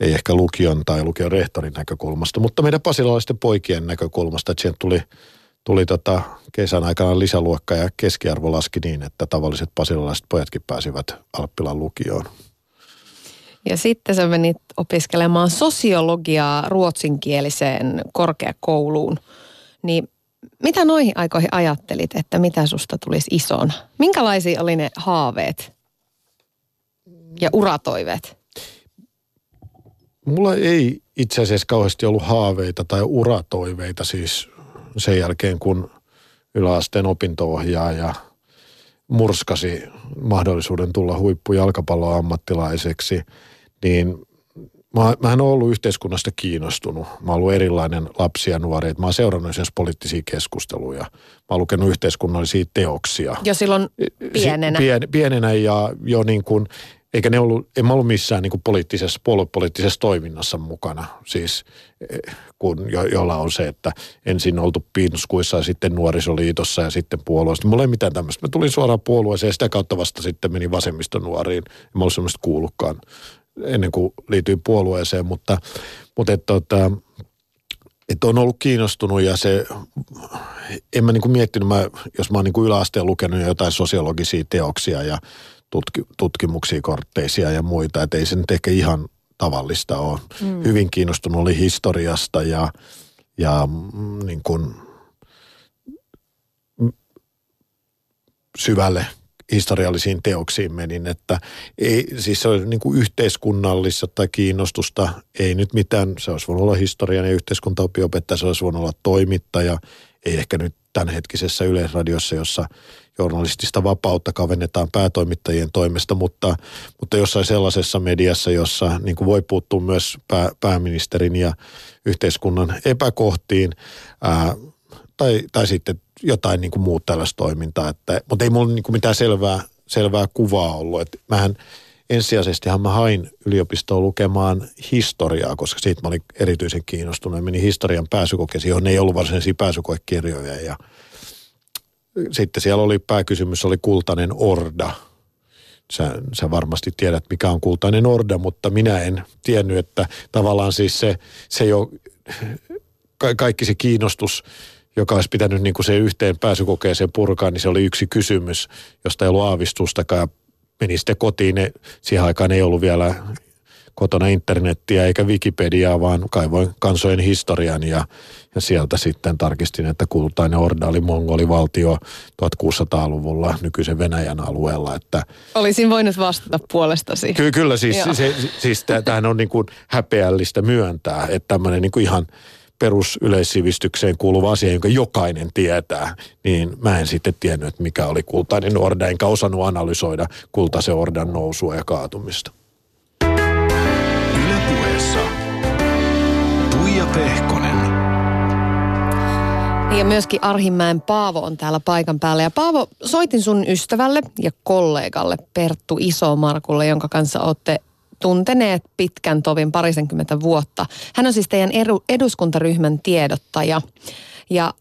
S2: ei ehkä lukion tai lukion rehtorin näkökulmasta, mutta meidän pasilalaisten poikien näkökulmasta, että sieltä tuli, tuli tota kesän aikana lisäluokka ja keskiarvo laski niin, että tavalliset pasilalaiset pojatkin pääsivät Alppilan lukioon.
S1: Ja sitten sä menit opiskelemaan sosiologiaa ruotsinkieliseen korkeakouluun. Niin mitä noihin aikoihin ajattelit, että mitä susta tulisi isona? Minkälaisia oli ne haaveet ja uratoiveet?
S2: Mulla ei itse asiassa kauheasti ollut haaveita tai uratoiveita siis sen jälkeen, kun yläasteen opinto-ohjaaja murskasi mahdollisuuden tulla huippujalkapalloammattilaiseksi – niin mä, mähän olen ollut yhteiskunnasta kiinnostunut. Mä oon ollut erilainen lapsi ja nuori. Mä oon seurannut esimerkiksi poliittisia keskusteluja. Mä oon lukenut yhteiskunnallisia teoksia.
S1: Jo silloin pienenä.
S2: Pien, pienenä ja jo niin kuin, eikä ne ollut, en mä ollut missään niin kuin poliittisessa, puoluepoliittisessa toiminnassa mukana. Siis eh, kun, jo, jolla on se, että ensin oltu piinuskuissa ja sitten nuorisoliitossa ja sitten puolueesta. Mulla ei mitään tämmöistä. Mä tulin suoraan puolueeseen ja sitä kautta vasta sitten menin vasemmistonuoriin. En mä ollut semmoista kuullutkaan ennen kuin liityin puolueeseen, mutta, mutta että, että, että on ollut kiinnostunut ja se, en mä niin kuin miettinyt, mä, jos mä oon niin kuin yläasteen lukenut jotain sosiologisia teoksia ja tutki, tutkimuksia, kortteisia ja muita, että ei se nyt ehkä ihan tavallista ole. Mm. Hyvin kiinnostunut oli historiasta ja, ja mm, niin kuin syvälle historiallisiin teoksiin menin, että ei, siis se oli niin kuin yhteiskunnallista tai kiinnostusta, ei nyt mitään, se olisi voinut olla historian ja yhteiskuntaopiopettaja, se olisi voinut olla toimittaja, ei ehkä nyt tämänhetkisessä yleisradiossa, jossa journalistista vapautta kavennetaan päätoimittajien toimesta, mutta, mutta jossain sellaisessa mediassa, jossa niin kuin voi puuttua myös pää, pääministerin ja yhteiskunnan epäkohtiin, ää, tai, tai sitten jotain niin kuin muut tällaista toimintaa. Että, mutta ei mulla niin kuin mitään selvää, selvää kuvaa ollut. Että mähän ensisijaisestihan mä hain yliopistoon lukemaan historiaa, koska siitä mä olin erityisen kiinnostunut. Menin historian pääsykokeisiin, johon ei ollut varsinaisia pääsykoekirjoja ja sitten siellä oli pääkysymys, oli kultainen orda. Sä, sä varmasti tiedät, mikä on kultainen orda, mutta minä en tiennyt, että tavallaan siis se, se jo, ka- kaikki se kiinnostus, joka olisi pitänyt niin kuin se yhteen pääsykokeeseen purkaa, niin se oli yksi kysymys, josta ei ollut aavistustakaan meni sitten kotiin. Ne, siihen aikaan ei ollut vielä kotona internettiä eikä Wikipediaa, vaan kaivoin kansojen historian ja, ja sieltä sitten tarkistin, että kultainen orda oli mongolivaltio 1600-luvulla nykyisen Venäjän alueella. Että,
S1: Olisin voinut vastata puolestasi.
S2: Ky- kyllä, siis, se, siis tämähän on niin kuin häpeällistä myöntää, että tämmöinen niin kuin ihan – perusyleissivistykseen kuuluva asia, jonka jokainen tietää, niin mä en sitten tiennyt, että mikä oli kultainen orda, enkä osannut analysoida kultaisen ordan nousua ja kaatumista.
S3: Ylepuheessa Tuija Pehkonen.
S1: Ja myöskin Arhimäen Paavo on täällä paikan päällä. Ja Paavo, soitin sun ystävälle ja kollegalle Perttu Isomarkulle, jonka kanssa olette tunteneet pitkän tovin parisenkymmentä vuotta. Hän on siis teidän eduskuntaryhmän tiedottaja. Ja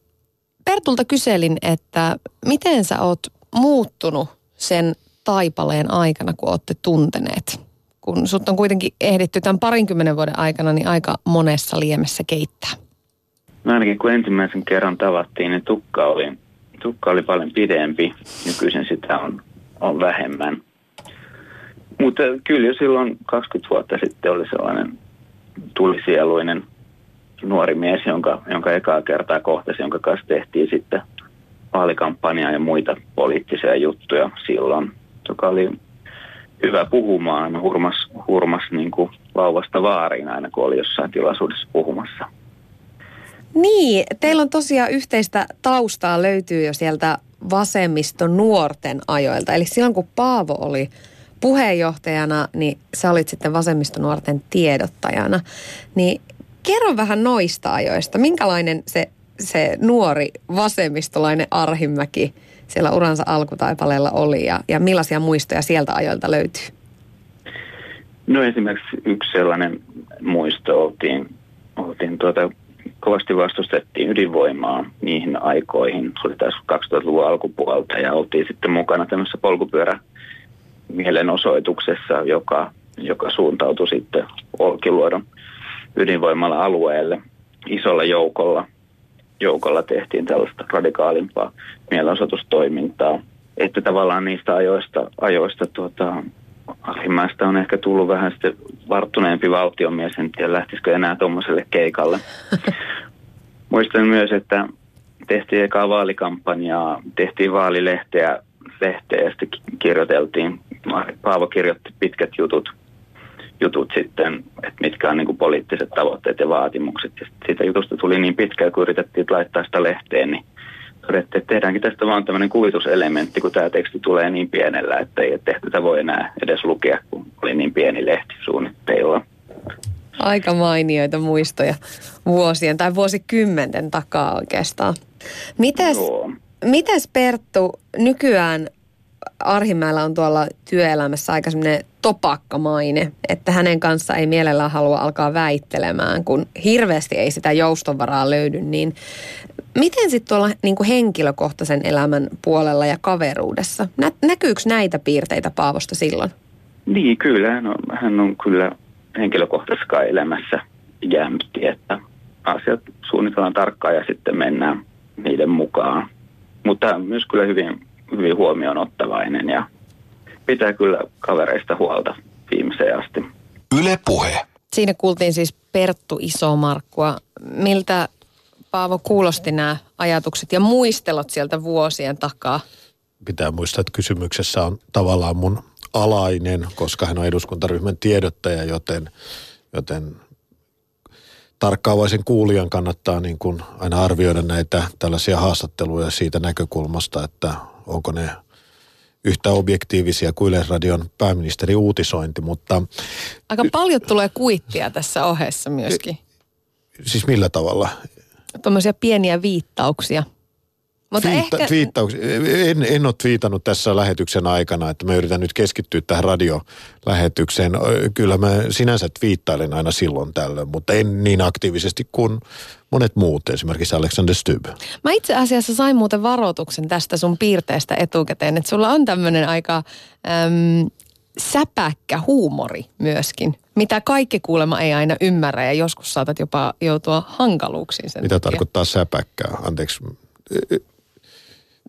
S1: Pertulta kyselin, että miten sä oot muuttunut sen taipaleen aikana, kun olette tunteneet? Kun sut on kuitenkin ehditty tämän parinkymmenen vuoden aikana, niin aika monessa liemessä keittää.
S4: No ainakin kun ensimmäisen kerran tavattiin, niin tukka oli, tukka oli paljon pidempi. Nykyisin sitä on, on vähemmän. Mutta kyllä jo silloin 20 vuotta sitten oli sellainen tulisieluinen nuori mies, jonka, jonka ekaa kertaa kohtasi, jonka kanssa tehtiin sitten vaalikampanjaa ja muita poliittisia juttuja silloin, joka oli hyvä puhumaan, hurmas, hurmas niin kuin vauvasta vaariin aina, kun oli jossain tilaisuudessa puhumassa.
S1: Niin, teillä on tosiaan yhteistä taustaa löytyy jo sieltä vasemmiston nuorten ajoilta. Eli silloin kun Paavo oli puheenjohtajana, niin sä olit sitten vasemmistonuorten tiedottajana. Niin kerro vähän noista ajoista. Minkälainen se, se nuori vasemmistolainen Arhimäki siellä uransa alkutaipaleella oli ja, ja millaisia muistoja sieltä ajoilta löytyy?
S4: No esimerkiksi yksi sellainen muisto oltiin, oltiin tuota, kovasti vastustettiin ydinvoimaa niihin aikoihin. Se oli taas 2000-luvun alkupuolta ja oltiin sitten mukana tämmöisessä polkupyörä mielenosoituksessa, joka, joka suuntautui sitten Olkiluodon ydinvoimalla alueelle isolla joukolla. Joukolla tehtiin tällaista radikaalimpaa mielenosoitustoimintaa. Että tavallaan niistä ajoista, ajoista tuota, Arhimäestä on ehkä tullut vähän sitten varttuneempi valtiomies, en tiedä lähtisikö enää tuommoiselle keikalle. Muistan myös, että tehtiin ekaa vaalikampanjaa, tehtiin vaalilehteä sitten kirjoiteltiin Paavo kirjoitti pitkät jutut, jutut sitten, että mitkä on niin kuin poliittiset tavoitteet ja vaatimukset. Ja siitä jutusta tuli niin pitkä, kun yritettiin laittaa sitä lehteen, niin todettiin, että tehdäänkin tästä vaan tämmöinen kuvituselementti, kun tämä teksti tulee niin pienellä, että ei tätä voi enää edes lukea, kun oli niin pieni lehti suunnitteilla.
S1: Aika mainioita muistoja vuosien tai vuosikymmenten takaa oikeastaan. Mites, mites Perttu, nykyään Arhimäellä on tuolla työelämässä aika semmoinen topakkamaine, että hänen kanssa ei mielellään halua alkaa väittelemään, kun hirveästi ei sitä joustovaraa löydy, niin miten sitten tuolla niin kuin henkilökohtaisen elämän puolella ja kaveruudessa? Nä, näkyykö näitä piirteitä Paavosta silloin?
S4: Niin, kyllä. Hän on, hän on kyllä henkilökohtaisessa elämässä jämpti, että asiat suunnitellaan tarkkaan ja sitten mennään niiden mukaan. Mutta myös kyllä hyvin hyvin huomioon ottavainen ja pitää kyllä kavereista huolta viimeiseen asti.
S3: Yle Puhe.
S1: Siinä kuultiin siis Perttu Isomarkkua. Miltä Paavo kuulosti nämä ajatukset ja muistelot sieltä vuosien takaa?
S2: Pitää muistaa, että kysymyksessä on tavallaan mun alainen, koska hän on eduskuntaryhmän tiedottaja, joten, joten tarkkaavaisen kuulijan kannattaa niin kuin aina arvioida näitä tällaisia haastatteluja siitä näkökulmasta, että onko ne yhtä objektiivisia kuin Yleisradion pääministeri uutisointi, mutta...
S1: Aika paljon tulee kuittia tässä ohessa myöskin.
S2: Siis millä tavalla?
S1: tuommoisia pieniä viittauksia. Mutta
S2: Twiitta,
S1: ehkä,
S2: twiittauksia. En, en ole twiitannut tässä lähetyksen aikana, että mä yritän nyt keskittyä tähän radiolähetykseen. Kyllä mä sinänsä twiittailen aina silloin tällöin, mutta en niin aktiivisesti kuin monet muut, esimerkiksi Alexander Stubb.
S1: mä itse asiassa sain muuten varoituksen tästä sun piirteestä etukäteen, että sulla on tämmöinen aika äm, säpäkkä huumori myöskin, mitä kaikki kuulema ei aina ymmärrä ja joskus saatat jopa joutua hankaluuksiin sen
S2: Mitä
S1: takia.
S2: tarkoittaa säpäkkää? Anteeksi.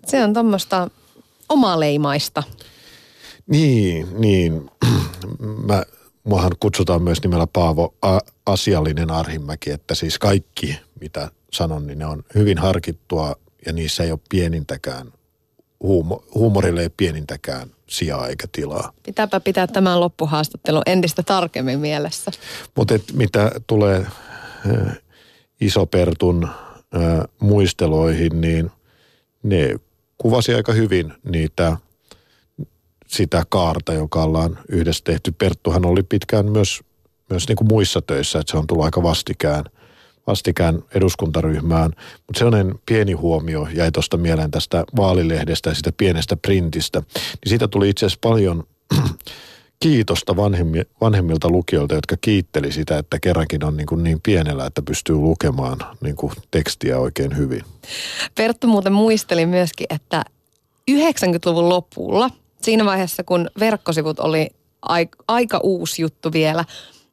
S1: Se on tuommoista omaleimaista.
S2: Niin, niin. Mä, muahan kutsutaan myös nimellä Paavo A- Asiallinen Arhimäki, että siis kaikki, mitä sanon, niin ne on hyvin harkittua ja niissä ei ole pienintäkään, huumo, huumorille ei pienintäkään sijaa eikä tilaa.
S1: Pitääpä pitää tämän loppuhaastattelu entistä tarkemmin mielessä.
S2: Mutta mitä tulee äh, Isopertun äh, muisteloihin, niin ne kuvasi aika hyvin niitä sitä kaarta, joka ollaan yhdessä tehty. Perttuhan oli pitkään myös, myös niin kuin muissa töissä, että se on tullut aika vastikään, vastikään eduskuntaryhmään. Mutta sellainen pieni huomio jäi tuosta mieleen tästä vaalilehdestä ja sitä pienestä printistä. Niin siitä tuli itse asiassa paljon kiitosta vanhemmi, vanhemmilta lukijoilta, jotka kiitteli sitä, että kerrankin on niin, kuin niin pienellä, että pystyy lukemaan niin kuin tekstiä oikein hyvin.
S1: Perttu muuten muisteli myöskin, että 90-luvun lopulla, siinä vaiheessa kun verkkosivut oli aik- aika uusi juttu vielä,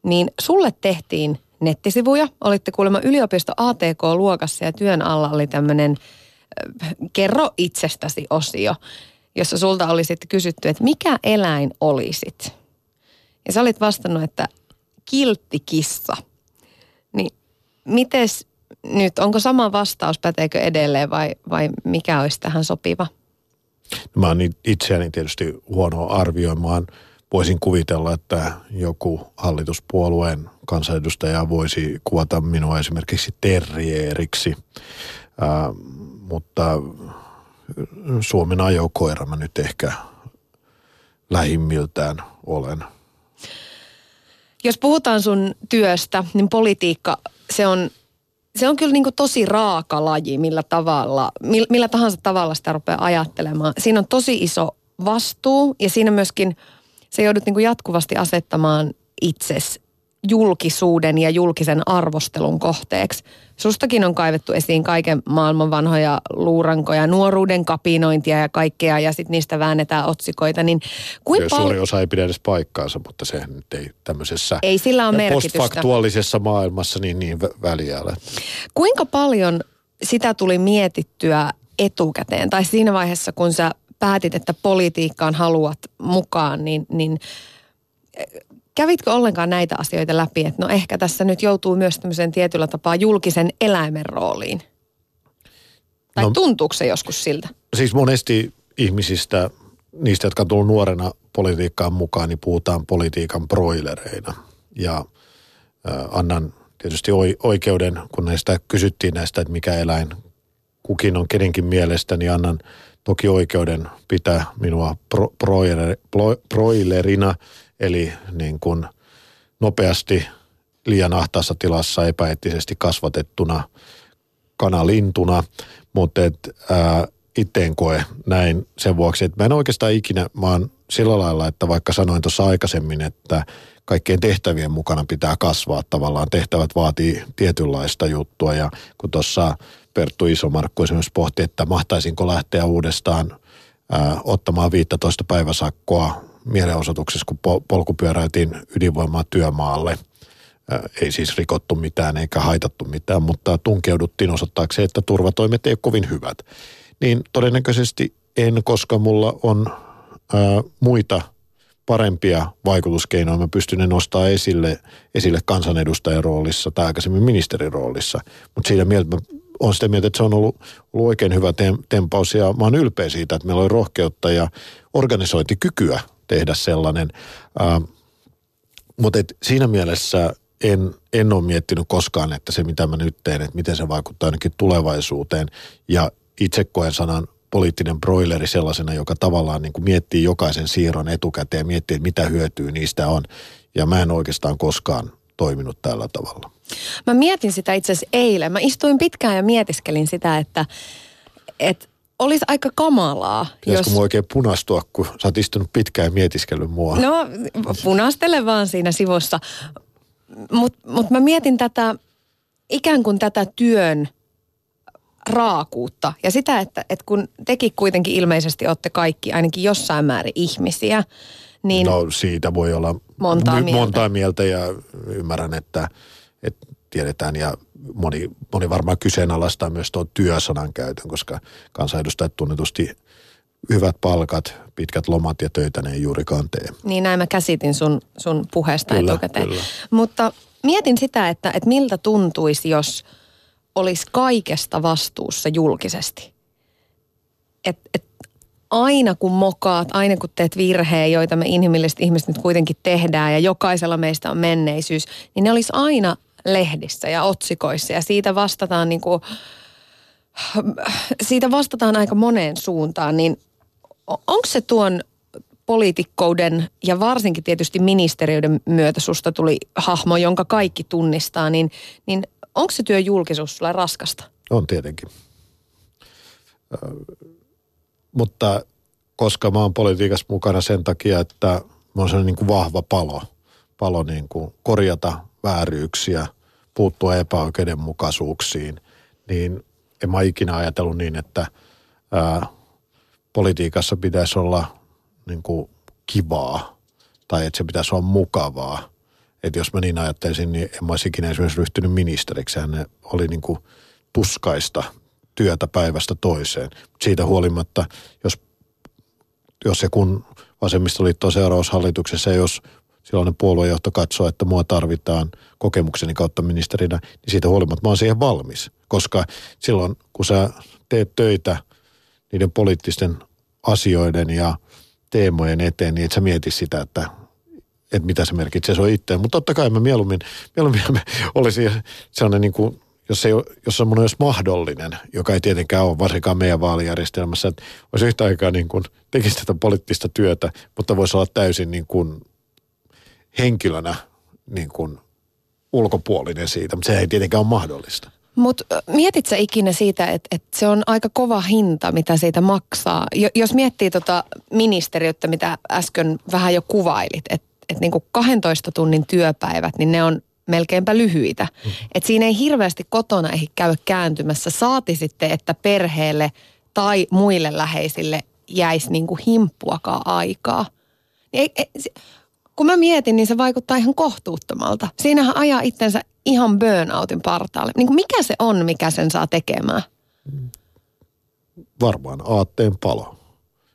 S1: niin sulle tehtiin nettisivuja. Olitte kuulemma yliopisto ATK-luokassa ja työn alla oli tämmöinen kerro itsestäsi osio, jossa sulta oli sitten kysytty, että mikä eläin olisit? Ja sä olit vastannut, että kiltti kissa. Niin mites nyt, onko sama vastaus, päteekö edelleen vai, vai mikä olisi tähän sopiva?
S2: Mä oon it- itseäni tietysti huono arvioimaan. Voisin kuvitella, että joku hallituspuolueen kansanedustaja voisi kuvata minua esimerkiksi terrieriksi, Ää, mutta Suomen ajokoira mä nyt ehkä lähimmiltään olen.
S1: Jos puhutaan sun työstä, niin politiikka, se on, se on kyllä niin kuin tosi raaka laji, millä tavalla, millä, tahansa tavalla sitä rupeaa ajattelemaan. Siinä on tosi iso vastuu ja siinä myöskin se joudut niin kuin jatkuvasti asettamaan itses julkisuuden ja julkisen arvostelun kohteeksi. Sustakin on kaivettu esiin kaiken maailman vanhoja luurankoja, nuoruuden kapinointia ja kaikkea, ja sitten niistä väännetään otsikoita. Niin kuinka
S2: Kyllä suuri
S1: pal-
S2: osa ei pidä edes paikkaansa, mutta se nyt ei tämmöisessä
S1: Ei sillä merkitystä.
S2: postfaktuaalisessa maailmassa niin, niin vä- väliä ole.
S1: Kuinka paljon sitä tuli mietittyä etukäteen, tai siinä vaiheessa, kun sä päätit, että politiikkaan haluat mukaan, niin, niin kävitkö ollenkaan näitä asioita läpi, että no ehkä tässä nyt joutuu myös tämmöiseen tietyllä tapaa julkisen eläimen rooliin? Tai no, tuntuuko se joskus siltä?
S2: Siis monesti ihmisistä, niistä, jotka on tullut nuorena politiikkaan mukaan, niin puhutaan politiikan broilereina. Ja äh, annan tietysti oi- oikeuden, kun näistä kysyttiin näistä, että mikä eläin kukin on kenenkin mielestä, niin annan toki oikeuden pitää minua pro- broiler, broilerina, eli niin kuin nopeasti liian ahtaassa tilassa epäeettisesti kasvatettuna kanalintuna, mutta et, ää, itse en koe näin sen vuoksi, että mä en oikeastaan ikinä, mä oon sillä lailla, että vaikka sanoin tuossa aikaisemmin, että kaikkien tehtävien mukana pitää kasvaa tavallaan, tehtävät vaatii tietynlaista juttua. Ja kun tuossa Perttu Isomarkku esimerkiksi pohti, että mahtaisinko lähteä uudestaan ää, ottamaan 15 päiväsakkoa mielenosoituksessa, kun po- polkupyöräiltiin ydinvoimaa työmaalle – ei siis rikottu mitään eikä haitattu mitään, mutta tunkeuduttiin osoittaakseen, että turvatoimet ei ole kovin hyvät. Niin todennäköisesti en, koska mulla on ää, muita parempia vaikutuskeinoja. Mä pystyn ne nostaa esille, esille kansanedustajan roolissa tai aikaisemmin ministerin roolissa. Mutta siinä mieltä on sitä mieltä, että se on ollut, ollut oikein hyvä tem- tempaus ja mä oon ylpeä siitä, että meillä oli rohkeutta ja organisointikykyä tehdä sellainen. Ää, mutta et siinä mielessä en, en ole miettinyt koskaan, että se mitä mä nyt teen, että miten se vaikuttaa ainakin tulevaisuuteen. Ja itse koen sanan poliittinen broileri sellaisena, joka tavallaan niin kuin miettii jokaisen siirron etukäteen, miettii, että mitä hyötyä niistä on. Ja mä en oikeastaan koskaan toiminut tällä tavalla.
S1: Mä mietin sitä itse asiassa eilen. Mä istuin pitkään ja mietiskelin sitä, että, että olisi aika kamalaa.
S2: Pitäisikö jos... oikein punastua, kun sä oot istunut pitkään ja mietiskellyt mua?
S1: No, punastele vaan siinä sivussa. Mutta mut mä mietin tätä, ikään kuin tätä työn raakuutta ja sitä, että, että kun tekin kuitenkin ilmeisesti olette kaikki ainakin jossain määrin ihmisiä, niin...
S2: No siitä voi olla montaa mieltä, montaa mieltä ja ymmärrän, että, että tiedetään ja moni, moni varmaan kyseenalaistaa myös tuon työsanan käytön, koska kansanedustajat tunnetusti hyvät palkat, pitkät lomat ja töitä ne ei juurikaan tee.
S1: Niin näin mä käsitin sun, sun puheesta
S2: kyllä,
S1: etukäteen.
S2: Kyllä.
S1: Mutta mietin sitä, että, että miltä tuntuisi, jos olisi kaikesta vastuussa julkisesti. Et, et aina kun mokaat, aina kun teet virheen, joita me inhimilliset ihmiset nyt kuitenkin tehdään ja jokaisella meistä on menneisyys, niin ne olisi aina lehdissä ja otsikoissa ja siitä vastataan niin kuin, siitä vastataan aika moneen suuntaan, niin onko se tuon poliitikkouden ja varsinkin tietysti ministeriöiden myötä susta tuli hahmo, jonka kaikki tunnistaa, niin, niin onko se työ julkisuus sulle raskasta?
S2: On tietenkin. Mutta koska mä oon politiikassa mukana sen takia, että mä oon sellainen niin kuin vahva palo, palo niin kuin korjata vääryyksiä, puuttua epäoikeudenmukaisuuksiin, niin en mä ikinä ajatellut niin, että ää, politiikassa pitäisi olla niin kuin kivaa tai että se pitäisi olla mukavaa. Että jos mä niin ajattelisin, niin en mä olisi ikinä esimerkiksi ryhtynyt ministeriksi. Hän oli niin kuin tuskaista työtä päivästä toiseen. Siitä huolimatta, jos, jos ja kun vasemmistoliitto on seuraavassa hallituksessa, jos silloinen puoluejohto katsoo, että mua tarvitaan kokemukseni kautta ministerinä, niin siitä huolimatta mä oon siihen valmis. Koska silloin, kun sä teet töitä niiden poliittisten asioiden ja teemojen eteen, niin et sä mieti sitä, että, että mitä se merkitsee se on itse. Mutta totta kai mä mieluummin, mieluummin olisi sellainen niin kuin, jos, ei, jos semmoinen olisi mahdollinen, joka ei tietenkään ole varsinkaan meidän vaalijärjestelmässä, että olisi yhtä aikaa niin kuin, tekisi tätä poliittista työtä, mutta voisi olla täysin niin kuin henkilönä niin kuin ulkopuolinen siitä, mutta se ei tietenkään ole mahdollista.
S1: Mutta mietit sä ikinä siitä, että, että se on aika kova hinta, mitä siitä maksaa? Jos miettii tota ministeriötä, mitä äsken vähän jo kuvailit, että, että niin kuin 12 tunnin työpäivät, niin ne on melkeinpä lyhyitä. Mm. Et siinä ei hirveästi kotona ei käy kääntymässä. Saati sitten, että perheelle tai muille läheisille jäisi niin kuin himppuakaan aikaa. Ei, ei, kun mä mietin, niin se vaikuttaa ihan kohtuuttomalta. Siinähän ajaa itsensä ihan burnoutin partaalle. Niin mikä se on, mikä sen saa tekemään?
S2: Varmaan aatteen palo.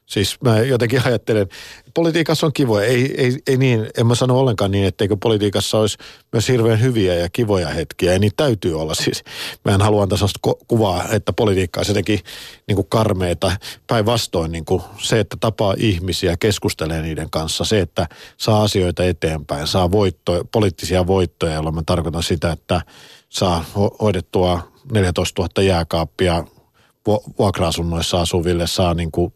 S2: Siis mä jotenkin ajattelen, politiikassa on kivoja. Ei, ei, ei niin, en mä sano ollenkaan niin, etteikö politiikassa olisi myös hirveän hyviä ja kivoja hetkiä. Ja niitä täytyy olla siis. Mä en halua antaa sellaista kuvaa, että politiikka on jotenkin niin kuin. Päinvastoin niin se, että tapaa ihmisiä, keskustelee niiden kanssa. Se, että saa asioita eteenpäin, saa voittoja, poliittisia voittoja, jolloin mä tarkoitan sitä, että saa hoidettua 14 000 jääkaappia vuokra-asunnoissa asuville, saa niin kuin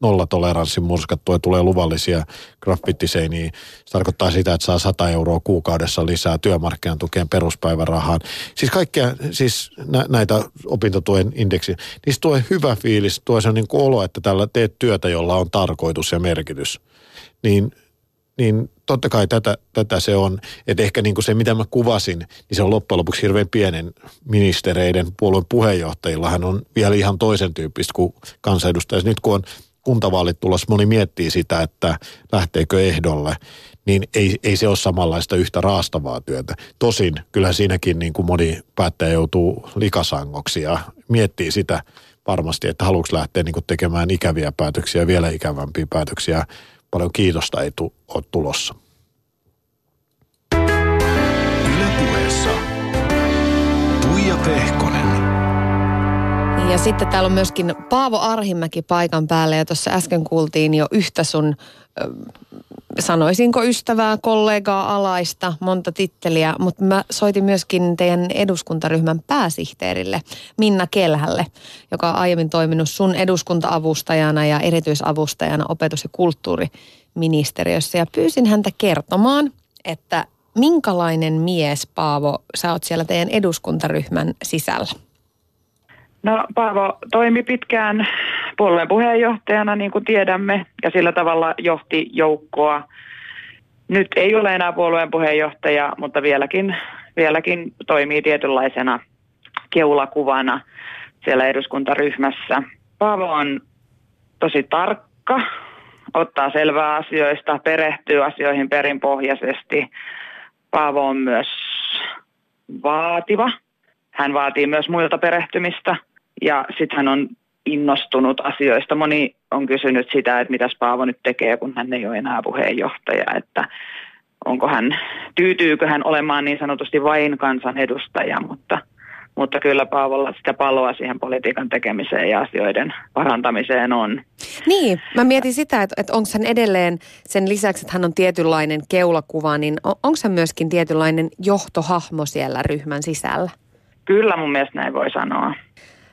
S2: nollatoleranssin murskattua ja tulee luvallisia graffittiseiniä. Se tarkoittaa sitä, että saa 100 euroa kuukaudessa lisää työmarkkinan tukeen peruspäivärahaan. Siis kaikkea, siis nä, näitä opintotuen indeksiä. Niistä tuo hyvä fiilis, tuo se niin olo, että tällä teet työtä, jolla on tarkoitus ja merkitys. Niin, niin totta kai tätä, tätä se on. Että ehkä niin kuin se, mitä mä kuvasin, niin se on loppujen lopuksi hirveän pienen ministereiden puolueen puheenjohtajillahan on vielä ihan toisen tyyppistä kuin kansanedustajat. Nyt kun on kuntavaalit tulossa, moni miettii sitä, että lähteekö ehdolle, niin ei, ei se ole samanlaista yhtä raastavaa työtä. Tosin kyllä siinäkin niin kuin moni päättäjä joutuu likasangoksi ja miettii sitä varmasti, että haluatko lähteä niin kuin tekemään ikäviä päätöksiä, vielä ikävämpiä päätöksiä. Paljon kiitosta ei tu, ole tulossa.
S3: Ylepuheessa Tuija Pehkonen.
S1: Ja sitten täällä on myöskin Paavo Arhimäki paikan päällä. Ja tuossa äsken kuultiin jo yhtä sun, sanoisinko ystävää, kollegaa, alaista, monta titteliä, mutta mä soitin myöskin teidän eduskuntaryhmän pääsihteerille Minna Kelhälle, joka on aiemmin toiminut sun eduskuntaavustajana ja erityisavustajana opetus- ja kulttuuriministeriössä. Ja pyysin häntä kertomaan, että minkälainen mies, Paavo, sä oot siellä teidän eduskuntaryhmän sisällä?
S5: No Paavo toimi pitkään puolueen puheenjohtajana, niin kuin tiedämme, ja sillä tavalla johti joukkoa. Nyt ei ole enää puolueen puheenjohtaja, mutta vieläkin, vieläkin toimii tietynlaisena keulakuvana siellä eduskuntaryhmässä. Paavo on tosi tarkka, ottaa selvää asioista, perehtyy asioihin perinpohjaisesti. Paavo on myös vaativa. Hän vaatii myös muilta perehtymistä ja sitten hän on innostunut asioista. Moni on kysynyt sitä, että mitä Paavo nyt tekee, kun hän ei ole enää puheenjohtaja, että onko hän, tyytyykö hän olemaan niin sanotusti vain kansanedustaja, mutta, mutta kyllä Paavolla sitä paloa siihen politiikan tekemiseen ja asioiden parantamiseen on.
S1: Niin, mä mietin sitä, että, että onko hän edelleen sen lisäksi, että hän on tietynlainen keulakuva, niin on, onko hän myöskin tietynlainen johtohahmo siellä ryhmän sisällä?
S5: Kyllä mun mielestä näin voi sanoa.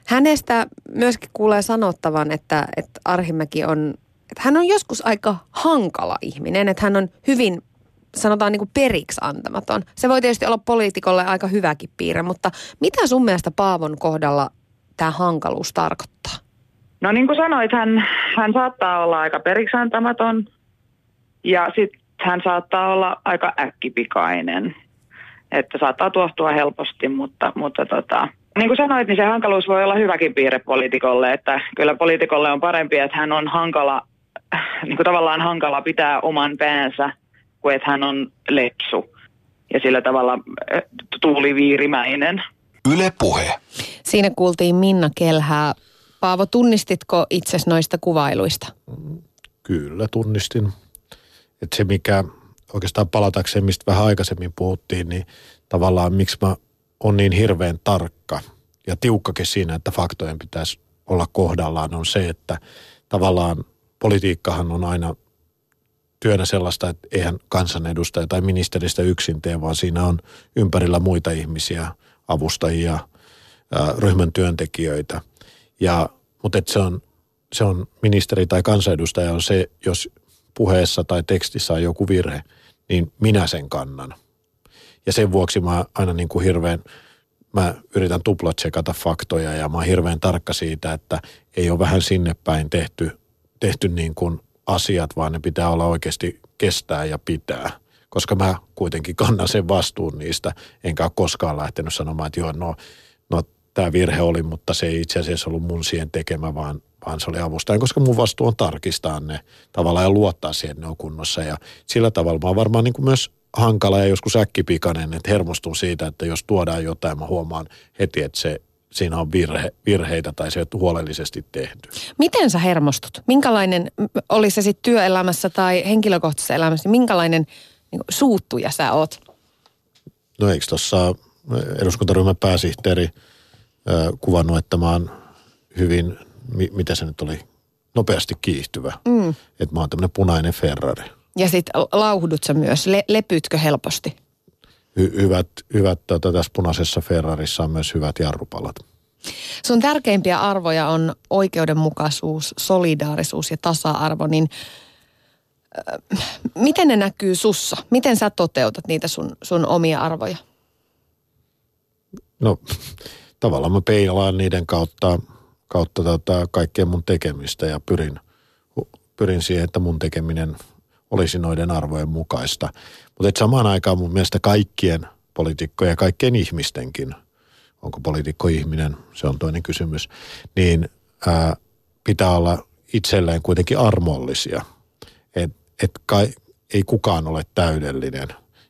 S1: Hänestä myöskin kuulee sanottavan, että, että Arhimäki on, että hän on joskus aika hankala ihminen, että hän on hyvin sanotaan niin kuin periksi antamaton. Se voi tietysti olla poliitikolle aika hyväkin piirre, mutta mitä sun mielestä Paavon kohdalla tämä hankaluus tarkoittaa?
S5: No niin kuin sanoit, hän, hän saattaa olla aika periksi antamaton ja sitten hän saattaa olla aika äkkipikainen. Että saattaa tuohtua helposti, mutta, mutta tota, niin kuin sanoit, niin se hankaluus voi olla hyväkin piirre poliitikolle, että kyllä poliitikolle on parempi, että hän on hankala, niin kuin tavallaan hankala pitää oman päänsä, kuin että hän on lepsu ja sillä tavalla eh, tuuliviirimäinen.
S3: Yle Puhe.
S1: Siinä kuultiin Minna Kelhää. Paavo, tunnistitko itses noista kuvailuista?
S2: Kyllä tunnistin. Että se mikä oikeastaan palatakseen, mistä vähän aikaisemmin puhuttiin, niin tavallaan miksi mä on niin hirveän tarkka ja tiukkakin siinä, että faktojen pitäisi olla kohdallaan, on se, että tavallaan politiikkahan on aina työnä sellaista, että eihän kansanedustaja tai ministeristä yksin tee, vaan siinä on ympärillä muita ihmisiä, avustajia, ryhmän työntekijöitä. Ja, mutta että se on, se on ministeri tai kansanedustaja on se, jos puheessa tai tekstissä on joku virhe, niin minä sen kannan – ja sen vuoksi mä aina niin kuin hirveän, mä yritän tuplatsekata faktoja ja mä oon hirveän tarkka siitä, että ei ole vähän sinne päin tehty, tehty niin kuin asiat, vaan ne pitää olla oikeasti kestää ja pitää. Koska mä kuitenkin kannan sen vastuun niistä, enkä ole koskaan lähtenyt sanomaan, että joo, no, no tämä virhe oli, mutta se ei itse asiassa ollut mun siihen tekemä, vaan, vaan se oli avustajan, koska mun vastuu on tarkistaa ne tavallaan ja luottaa siihen, että ne on kunnossa. Ja sillä tavalla mä oon varmaan niin kuin myös hankala ja joskus äkkipikainen, että hermostuu siitä, että jos tuodaan jotain, mä huomaan heti, että se, siinä on virhe, virheitä tai se on huolellisesti tehty.
S1: Miten sä hermostut? Minkälainen, oli se sitten työelämässä tai henkilökohtaisessa elämässä, minkälainen niin suuttuja sä oot?
S2: No eikö tuossa eduskuntaryhmän pääsihteeri äh, kuvannut, että mä oon hyvin, mi, mitä se nyt oli, nopeasti kiihtyvä. Mm. Että mä oon tämmöinen punainen Ferrari.
S1: Ja sitten lauhdut sä myös, Le, lepytkö helposti?
S2: Hy- hyvät, hyvät tota, tässä punaisessa Ferrarissa on myös hyvät jarrupalat.
S1: Sun tärkeimpiä arvoja on oikeudenmukaisuus, solidaarisuus ja tasa-arvo, niin äh, miten ne näkyy sussa? Miten sä toteutat niitä sun, sun omia arvoja?
S2: No tavallaan mä peilaan niiden kautta, kautta tota, kaikkea mun tekemistä ja pyrin, pyrin siihen, että mun tekeminen olisi noiden arvojen mukaista. Mutta samaan aikaan mun mielestä kaikkien poliitikkojen ja kaikkien ihmistenkin, onko poliitikko ihminen, se on toinen kysymys, niin ää, pitää olla itselleen kuitenkin armollisia. Että et kai, ei kukaan ole täydellinen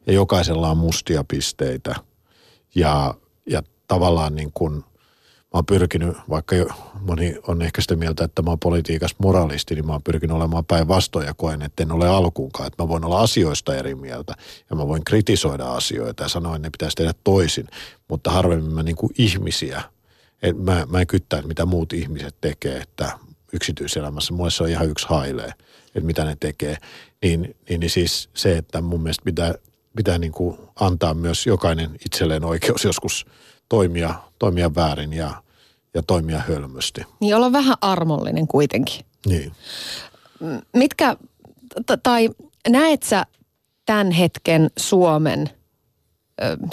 S2: ja jokaisella on mustia pisteitä ja, ja tavallaan niin kuin – mä oon pyrkinyt, vaikka moni on ehkä sitä mieltä, että mä oon politiikassa moralisti, niin mä oon pyrkinyt olemaan päinvastoin ja koen, että en ole alkuunkaan. Että mä voin olla asioista eri mieltä ja mä voin kritisoida asioita ja sanoa, että ne pitäisi tehdä toisin. Mutta harvemmin mä niin kuin ihmisiä, et mä, mä en kyttää, mitä muut ihmiset tekee, että yksityiselämässä mulle se on ihan yksi hailee, että mitä ne tekee. Niin, niin, niin siis se, että mun mielestä pitää, pitää niin kuin antaa myös jokainen itselleen oikeus joskus toimia, toimia väärin ja ja toimia hölmösti.
S1: Niin olla vähän armollinen kuitenkin.
S2: Niin.
S1: Mitkä, t- tai näet sä tämän hetken Suomen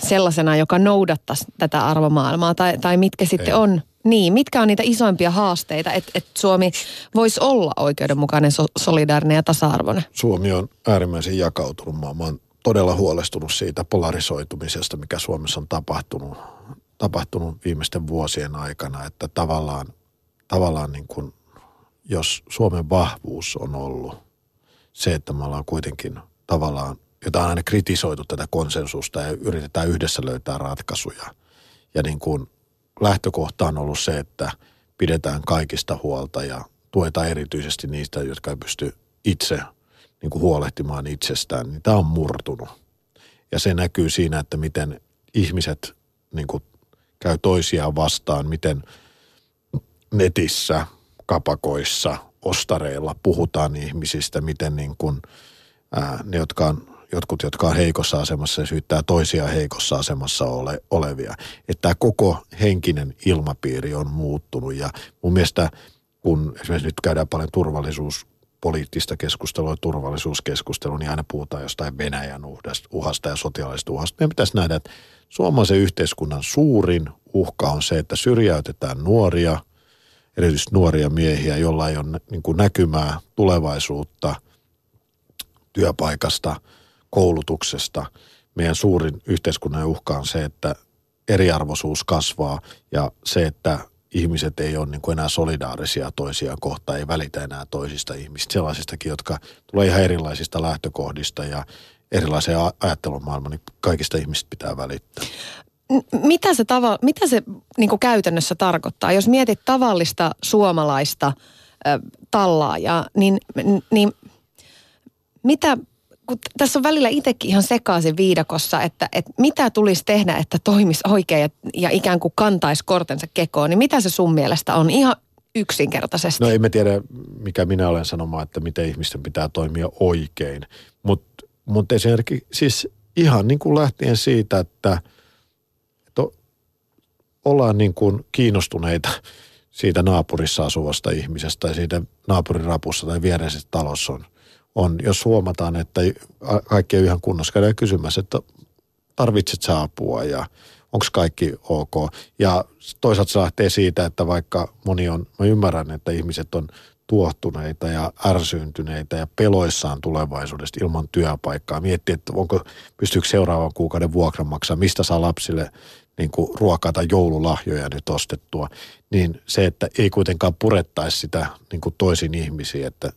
S1: sellaisena, joka noudattaisi tätä arvomaailmaa? Tai, tai mitkä sitten Ei. on, niin, mitkä on niitä isoimpia haasteita, että et Suomi voisi olla oikeudenmukainen, so, solidaarinen ja tasa-arvoinen?
S2: Suomi on äärimmäisen jakautunut maa. Mä oon todella huolestunut siitä polarisoitumisesta, mikä Suomessa on tapahtunut, tapahtunut viimeisten vuosien aikana, että tavallaan, tavallaan niin kuin, jos Suomen vahvuus on ollut se, että me ollaan kuitenkin tavallaan jota on aina kritisoitu tätä konsensusta ja yritetään yhdessä löytää ratkaisuja. Ja niin kuin lähtökohta on ollut se, että pidetään kaikista huolta ja tuetaan erityisesti niistä, jotka ei pysty itse niin kuin huolehtimaan itsestään, niin tämä on murtunut. Ja se näkyy siinä, että miten ihmiset niin kuin käy toisiaan vastaan, miten netissä, kapakoissa, ostareilla puhutaan ihmisistä, miten niin kuin, ää, ne, jotka on jotkut, jotka on heikossa asemassa ja syyttää toisia heikossa asemassa ole, olevia. Että tämä koko henkinen ilmapiiri on muuttunut ja mun mielestä kun esimerkiksi nyt käydään paljon turvallisuus poliittista keskustelua, turvallisuuskeskustelua, niin aina puhutaan jostain Venäjän uhasta ja sotilaallisesta uhasta. Meidän pitäisi nähdä, että suomalaisen yhteiskunnan suurin uhka on se, että syrjäytetään nuoria, erityisesti nuoria miehiä, joilla ei ole niin kuin näkymää tulevaisuutta työpaikasta – koulutuksesta. Meidän suurin yhteiskunnan uhka on se, että eriarvoisuus kasvaa ja se, että ihmiset ei ole niin kuin enää solidaarisia toisiaan kohtaan, ei välitä enää toisista ihmistä, sellaisistakin, jotka tulee ihan erilaisista lähtökohdista ja erilaiseen ajattelumaailmaan, niin kaikista ihmistä pitää välittää.
S1: Mitä se, tava, mitä se niin käytännössä tarkoittaa? Jos mietit tavallista suomalaista äh, tallaajaa, niin, niin mitä kun tässä on välillä itsekin ihan sekaisin viidakossa, että, että mitä tulisi tehdä, että toimisi oikein ja, ja ikään kuin kantaisi kortensa kekoon, niin mitä se sun mielestä on ihan yksinkertaisesti?
S2: No ei me tiedä, mikä minä olen sanomaan, että miten ihmisten pitää toimia oikein, mutta mut esimerkiksi siis ihan niin kuin lähtien siitä, että, että ollaan niin kuin kiinnostuneita siitä naapurissa asuvasta ihmisestä tai siitä naapurin rapussa tai viereisestä talossa on on, jos huomataan, että kaikki ei ihan kunnossa, käydään kysymässä, että tarvitset sä apua ja onko kaikki ok. Ja toisaalta se lähtee siitä, että vaikka moni on, mä ymmärrän, että ihmiset on tuottuneita ja ärsyyntyneitä ja peloissaan tulevaisuudesta ilman työpaikkaa. Miettii, että onko, pystyykö seuraavan kuukauden vuokran maksaa, mistä saa lapsille niin kuin ruokaa tai joululahjoja nyt ostettua. Niin se, että ei kuitenkaan purettaisi sitä niin kuin toisin ihmisiä, että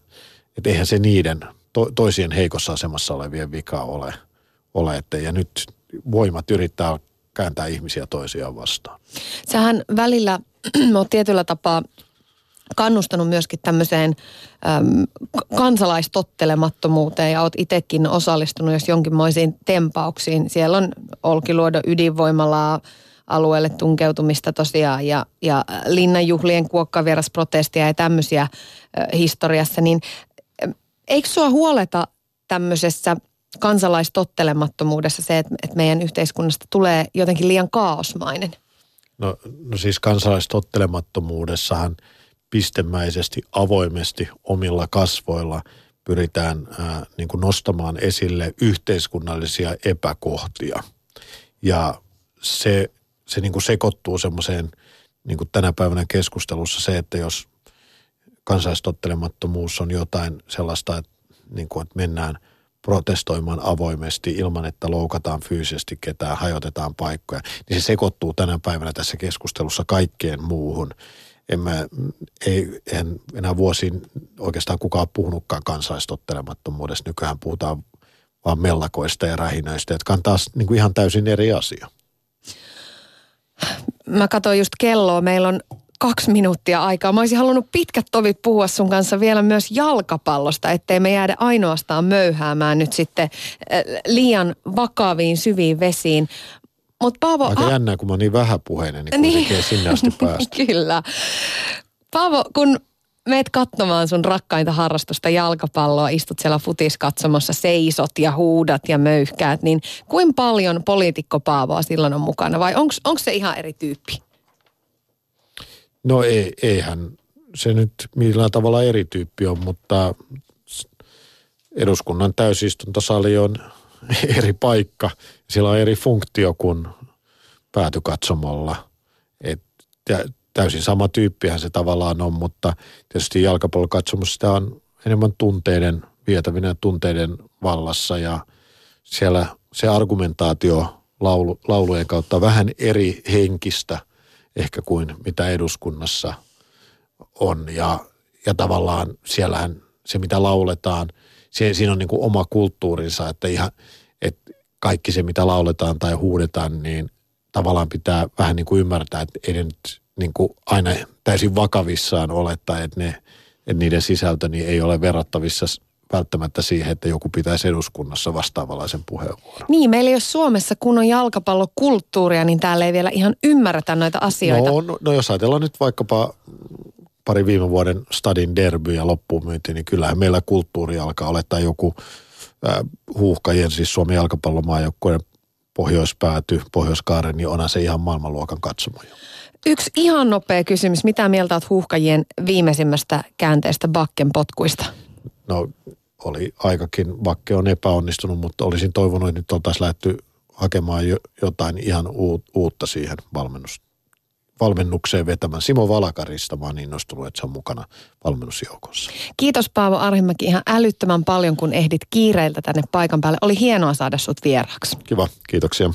S2: että eihän se niiden to, toisien heikossa asemassa olevien vika ole. ole että, ja nyt voimat yrittää kääntää ihmisiä toisiaan vastaan.
S1: Sähän välillä olet tietyllä tapaa kannustanut myöskin tämmöiseen äm, kansalaistottelemattomuuteen ja olet itsekin osallistunut jos jonkinmoisiin tempauksiin. Siellä on Olkiluodon ydinvoimalaa alueelle tunkeutumista tosiaan ja, ja linnanjuhlien kuokkavierasprotestia ja tämmöisiä äh, historiassa, niin Eikö sua huoleta tämmöisessä kansalaistottelemattomuudessa se, että, että meidän yhteiskunnasta tulee jotenkin liian kaosmainen?
S2: No, no siis kansalaistottelemattomuudessahan pistemäisesti, avoimesti, omilla kasvoilla pyritään ää, niin kuin nostamaan esille yhteiskunnallisia epäkohtia. Ja se, se niin kuin sekoittuu semmoiseen niin kuin tänä päivänä keskustelussa se, että jos kansalaistottelemattomuus on jotain sellaista, että, niin kuin, että mennään protestoimaan avoimesti ilman, että loukataan fyysisesti ketään, hajotetaan paikkoja, niin se sekoittuu tänä päivänä tässä keskustelussa kaikkeen muuhun. En mä, ei, en enää vuosiin oikeastaan kukaan puhunutkaan kansalaistottelemattomuudesta. Nykyään puhutaan vaan mellakoista ja rähinöistä, jotka on taas niin kuin ihan täysin eri asia.
S1: Mä katsoin just kelloa. Meillä on kaksi minuuttia aikaa. Mä olisin halunnut pitkät tovit puhua sun kanssa vielä myös jalkapallosta, ettei me jäädä ainoastaan möyhäämään nyt sitten äh, liian vakaviin syviin vesiin.
S2: Mut Paavo, Aika jännää, kun mä oon niin vähäpuheinen, niin, niin. sinne asti päästä.
S1: Kyllä. Paavo, kun meet katsomaan sun rakkainta harrastusta jalkapalloa, istut siellä futiskatsomossa, seisot ja huudat ja möyhkäät, niin kuin paljon poliitikko Paavoa silloin on mukana vai onko se ihan eri tyyppi?
S2: No ei, eihän se nyt millään tavalla erityyppi on, mutta eduskunnan täysistuntosali on eri paikka. Sillä on eri funktio kuin päätykatsomolla. Et täysin sama tyyppihän se tavallaan on, mutta tietysti jalkapallokatsomus sitä on enemmän tunteiden vietävinä ja tunteiden vallassa ja siellä se argumentaatio laulu, laulujen kautta vähän eri henkistä ehkä kuin mitä eduskunnassa on ja, ja tavallaan siellähän se mitä lauletaan, se, siinä on niin kuin oma kulttuurinsa, että ihan, että kaikki se mitä lauletaan tai huudetaan, niin tavallaan pitää vähän niin kuin ymmärtää, että ei ne nyt niin kuin aina täysin vakavissaan olettaa, että, ne, että niiden sisältö niin ei ole verrattavissa välttämättä siihen, että joku pitäisi eduskunnassa vastaavanlaisen puheenvuoron.
S1: Niin, meillä jos Suomessa kun on jalkapallokulttuuria, niin täällä ei vielä ihan ymmärretä noita asioita.
S2: No, no, no jos ajatellaan nyt vaikkapa pari viime vuoden stadin derby ja loppuun myynti, niin kyllähän meillä kulttuuri alkaa olettaa joku äh, huuhkajien, siis Suomen jalkapallomaajoukkojen pohjoispääty, pohjoiskaaren, niin onhan se ihan maailmanluokan katsomo.
S1: Yksi ihan nopea kysymys. Mitä mieltä olet huuhkajien viimeisimmästä käänteestä Bakken potkuista?
S2: No oli aikakin, Bakke on epäonnistunut, mutta olisin toivonut, että nyt oltaisiin lähty hakemaan jo, jotain ihan uutta siihen valmennus, valmennukseen vetämään. Simo Valakarista mä oon innostunut, että se on mukana valmennusjoukossa.
S1: Kiitos Paavo Arhimäki ihan älyttömän paljon, kun ehdit kiireiltä tänne paikan päälle. Oli hienoa saada sut vieraaksi.
S2: Kiva, kiitoksia.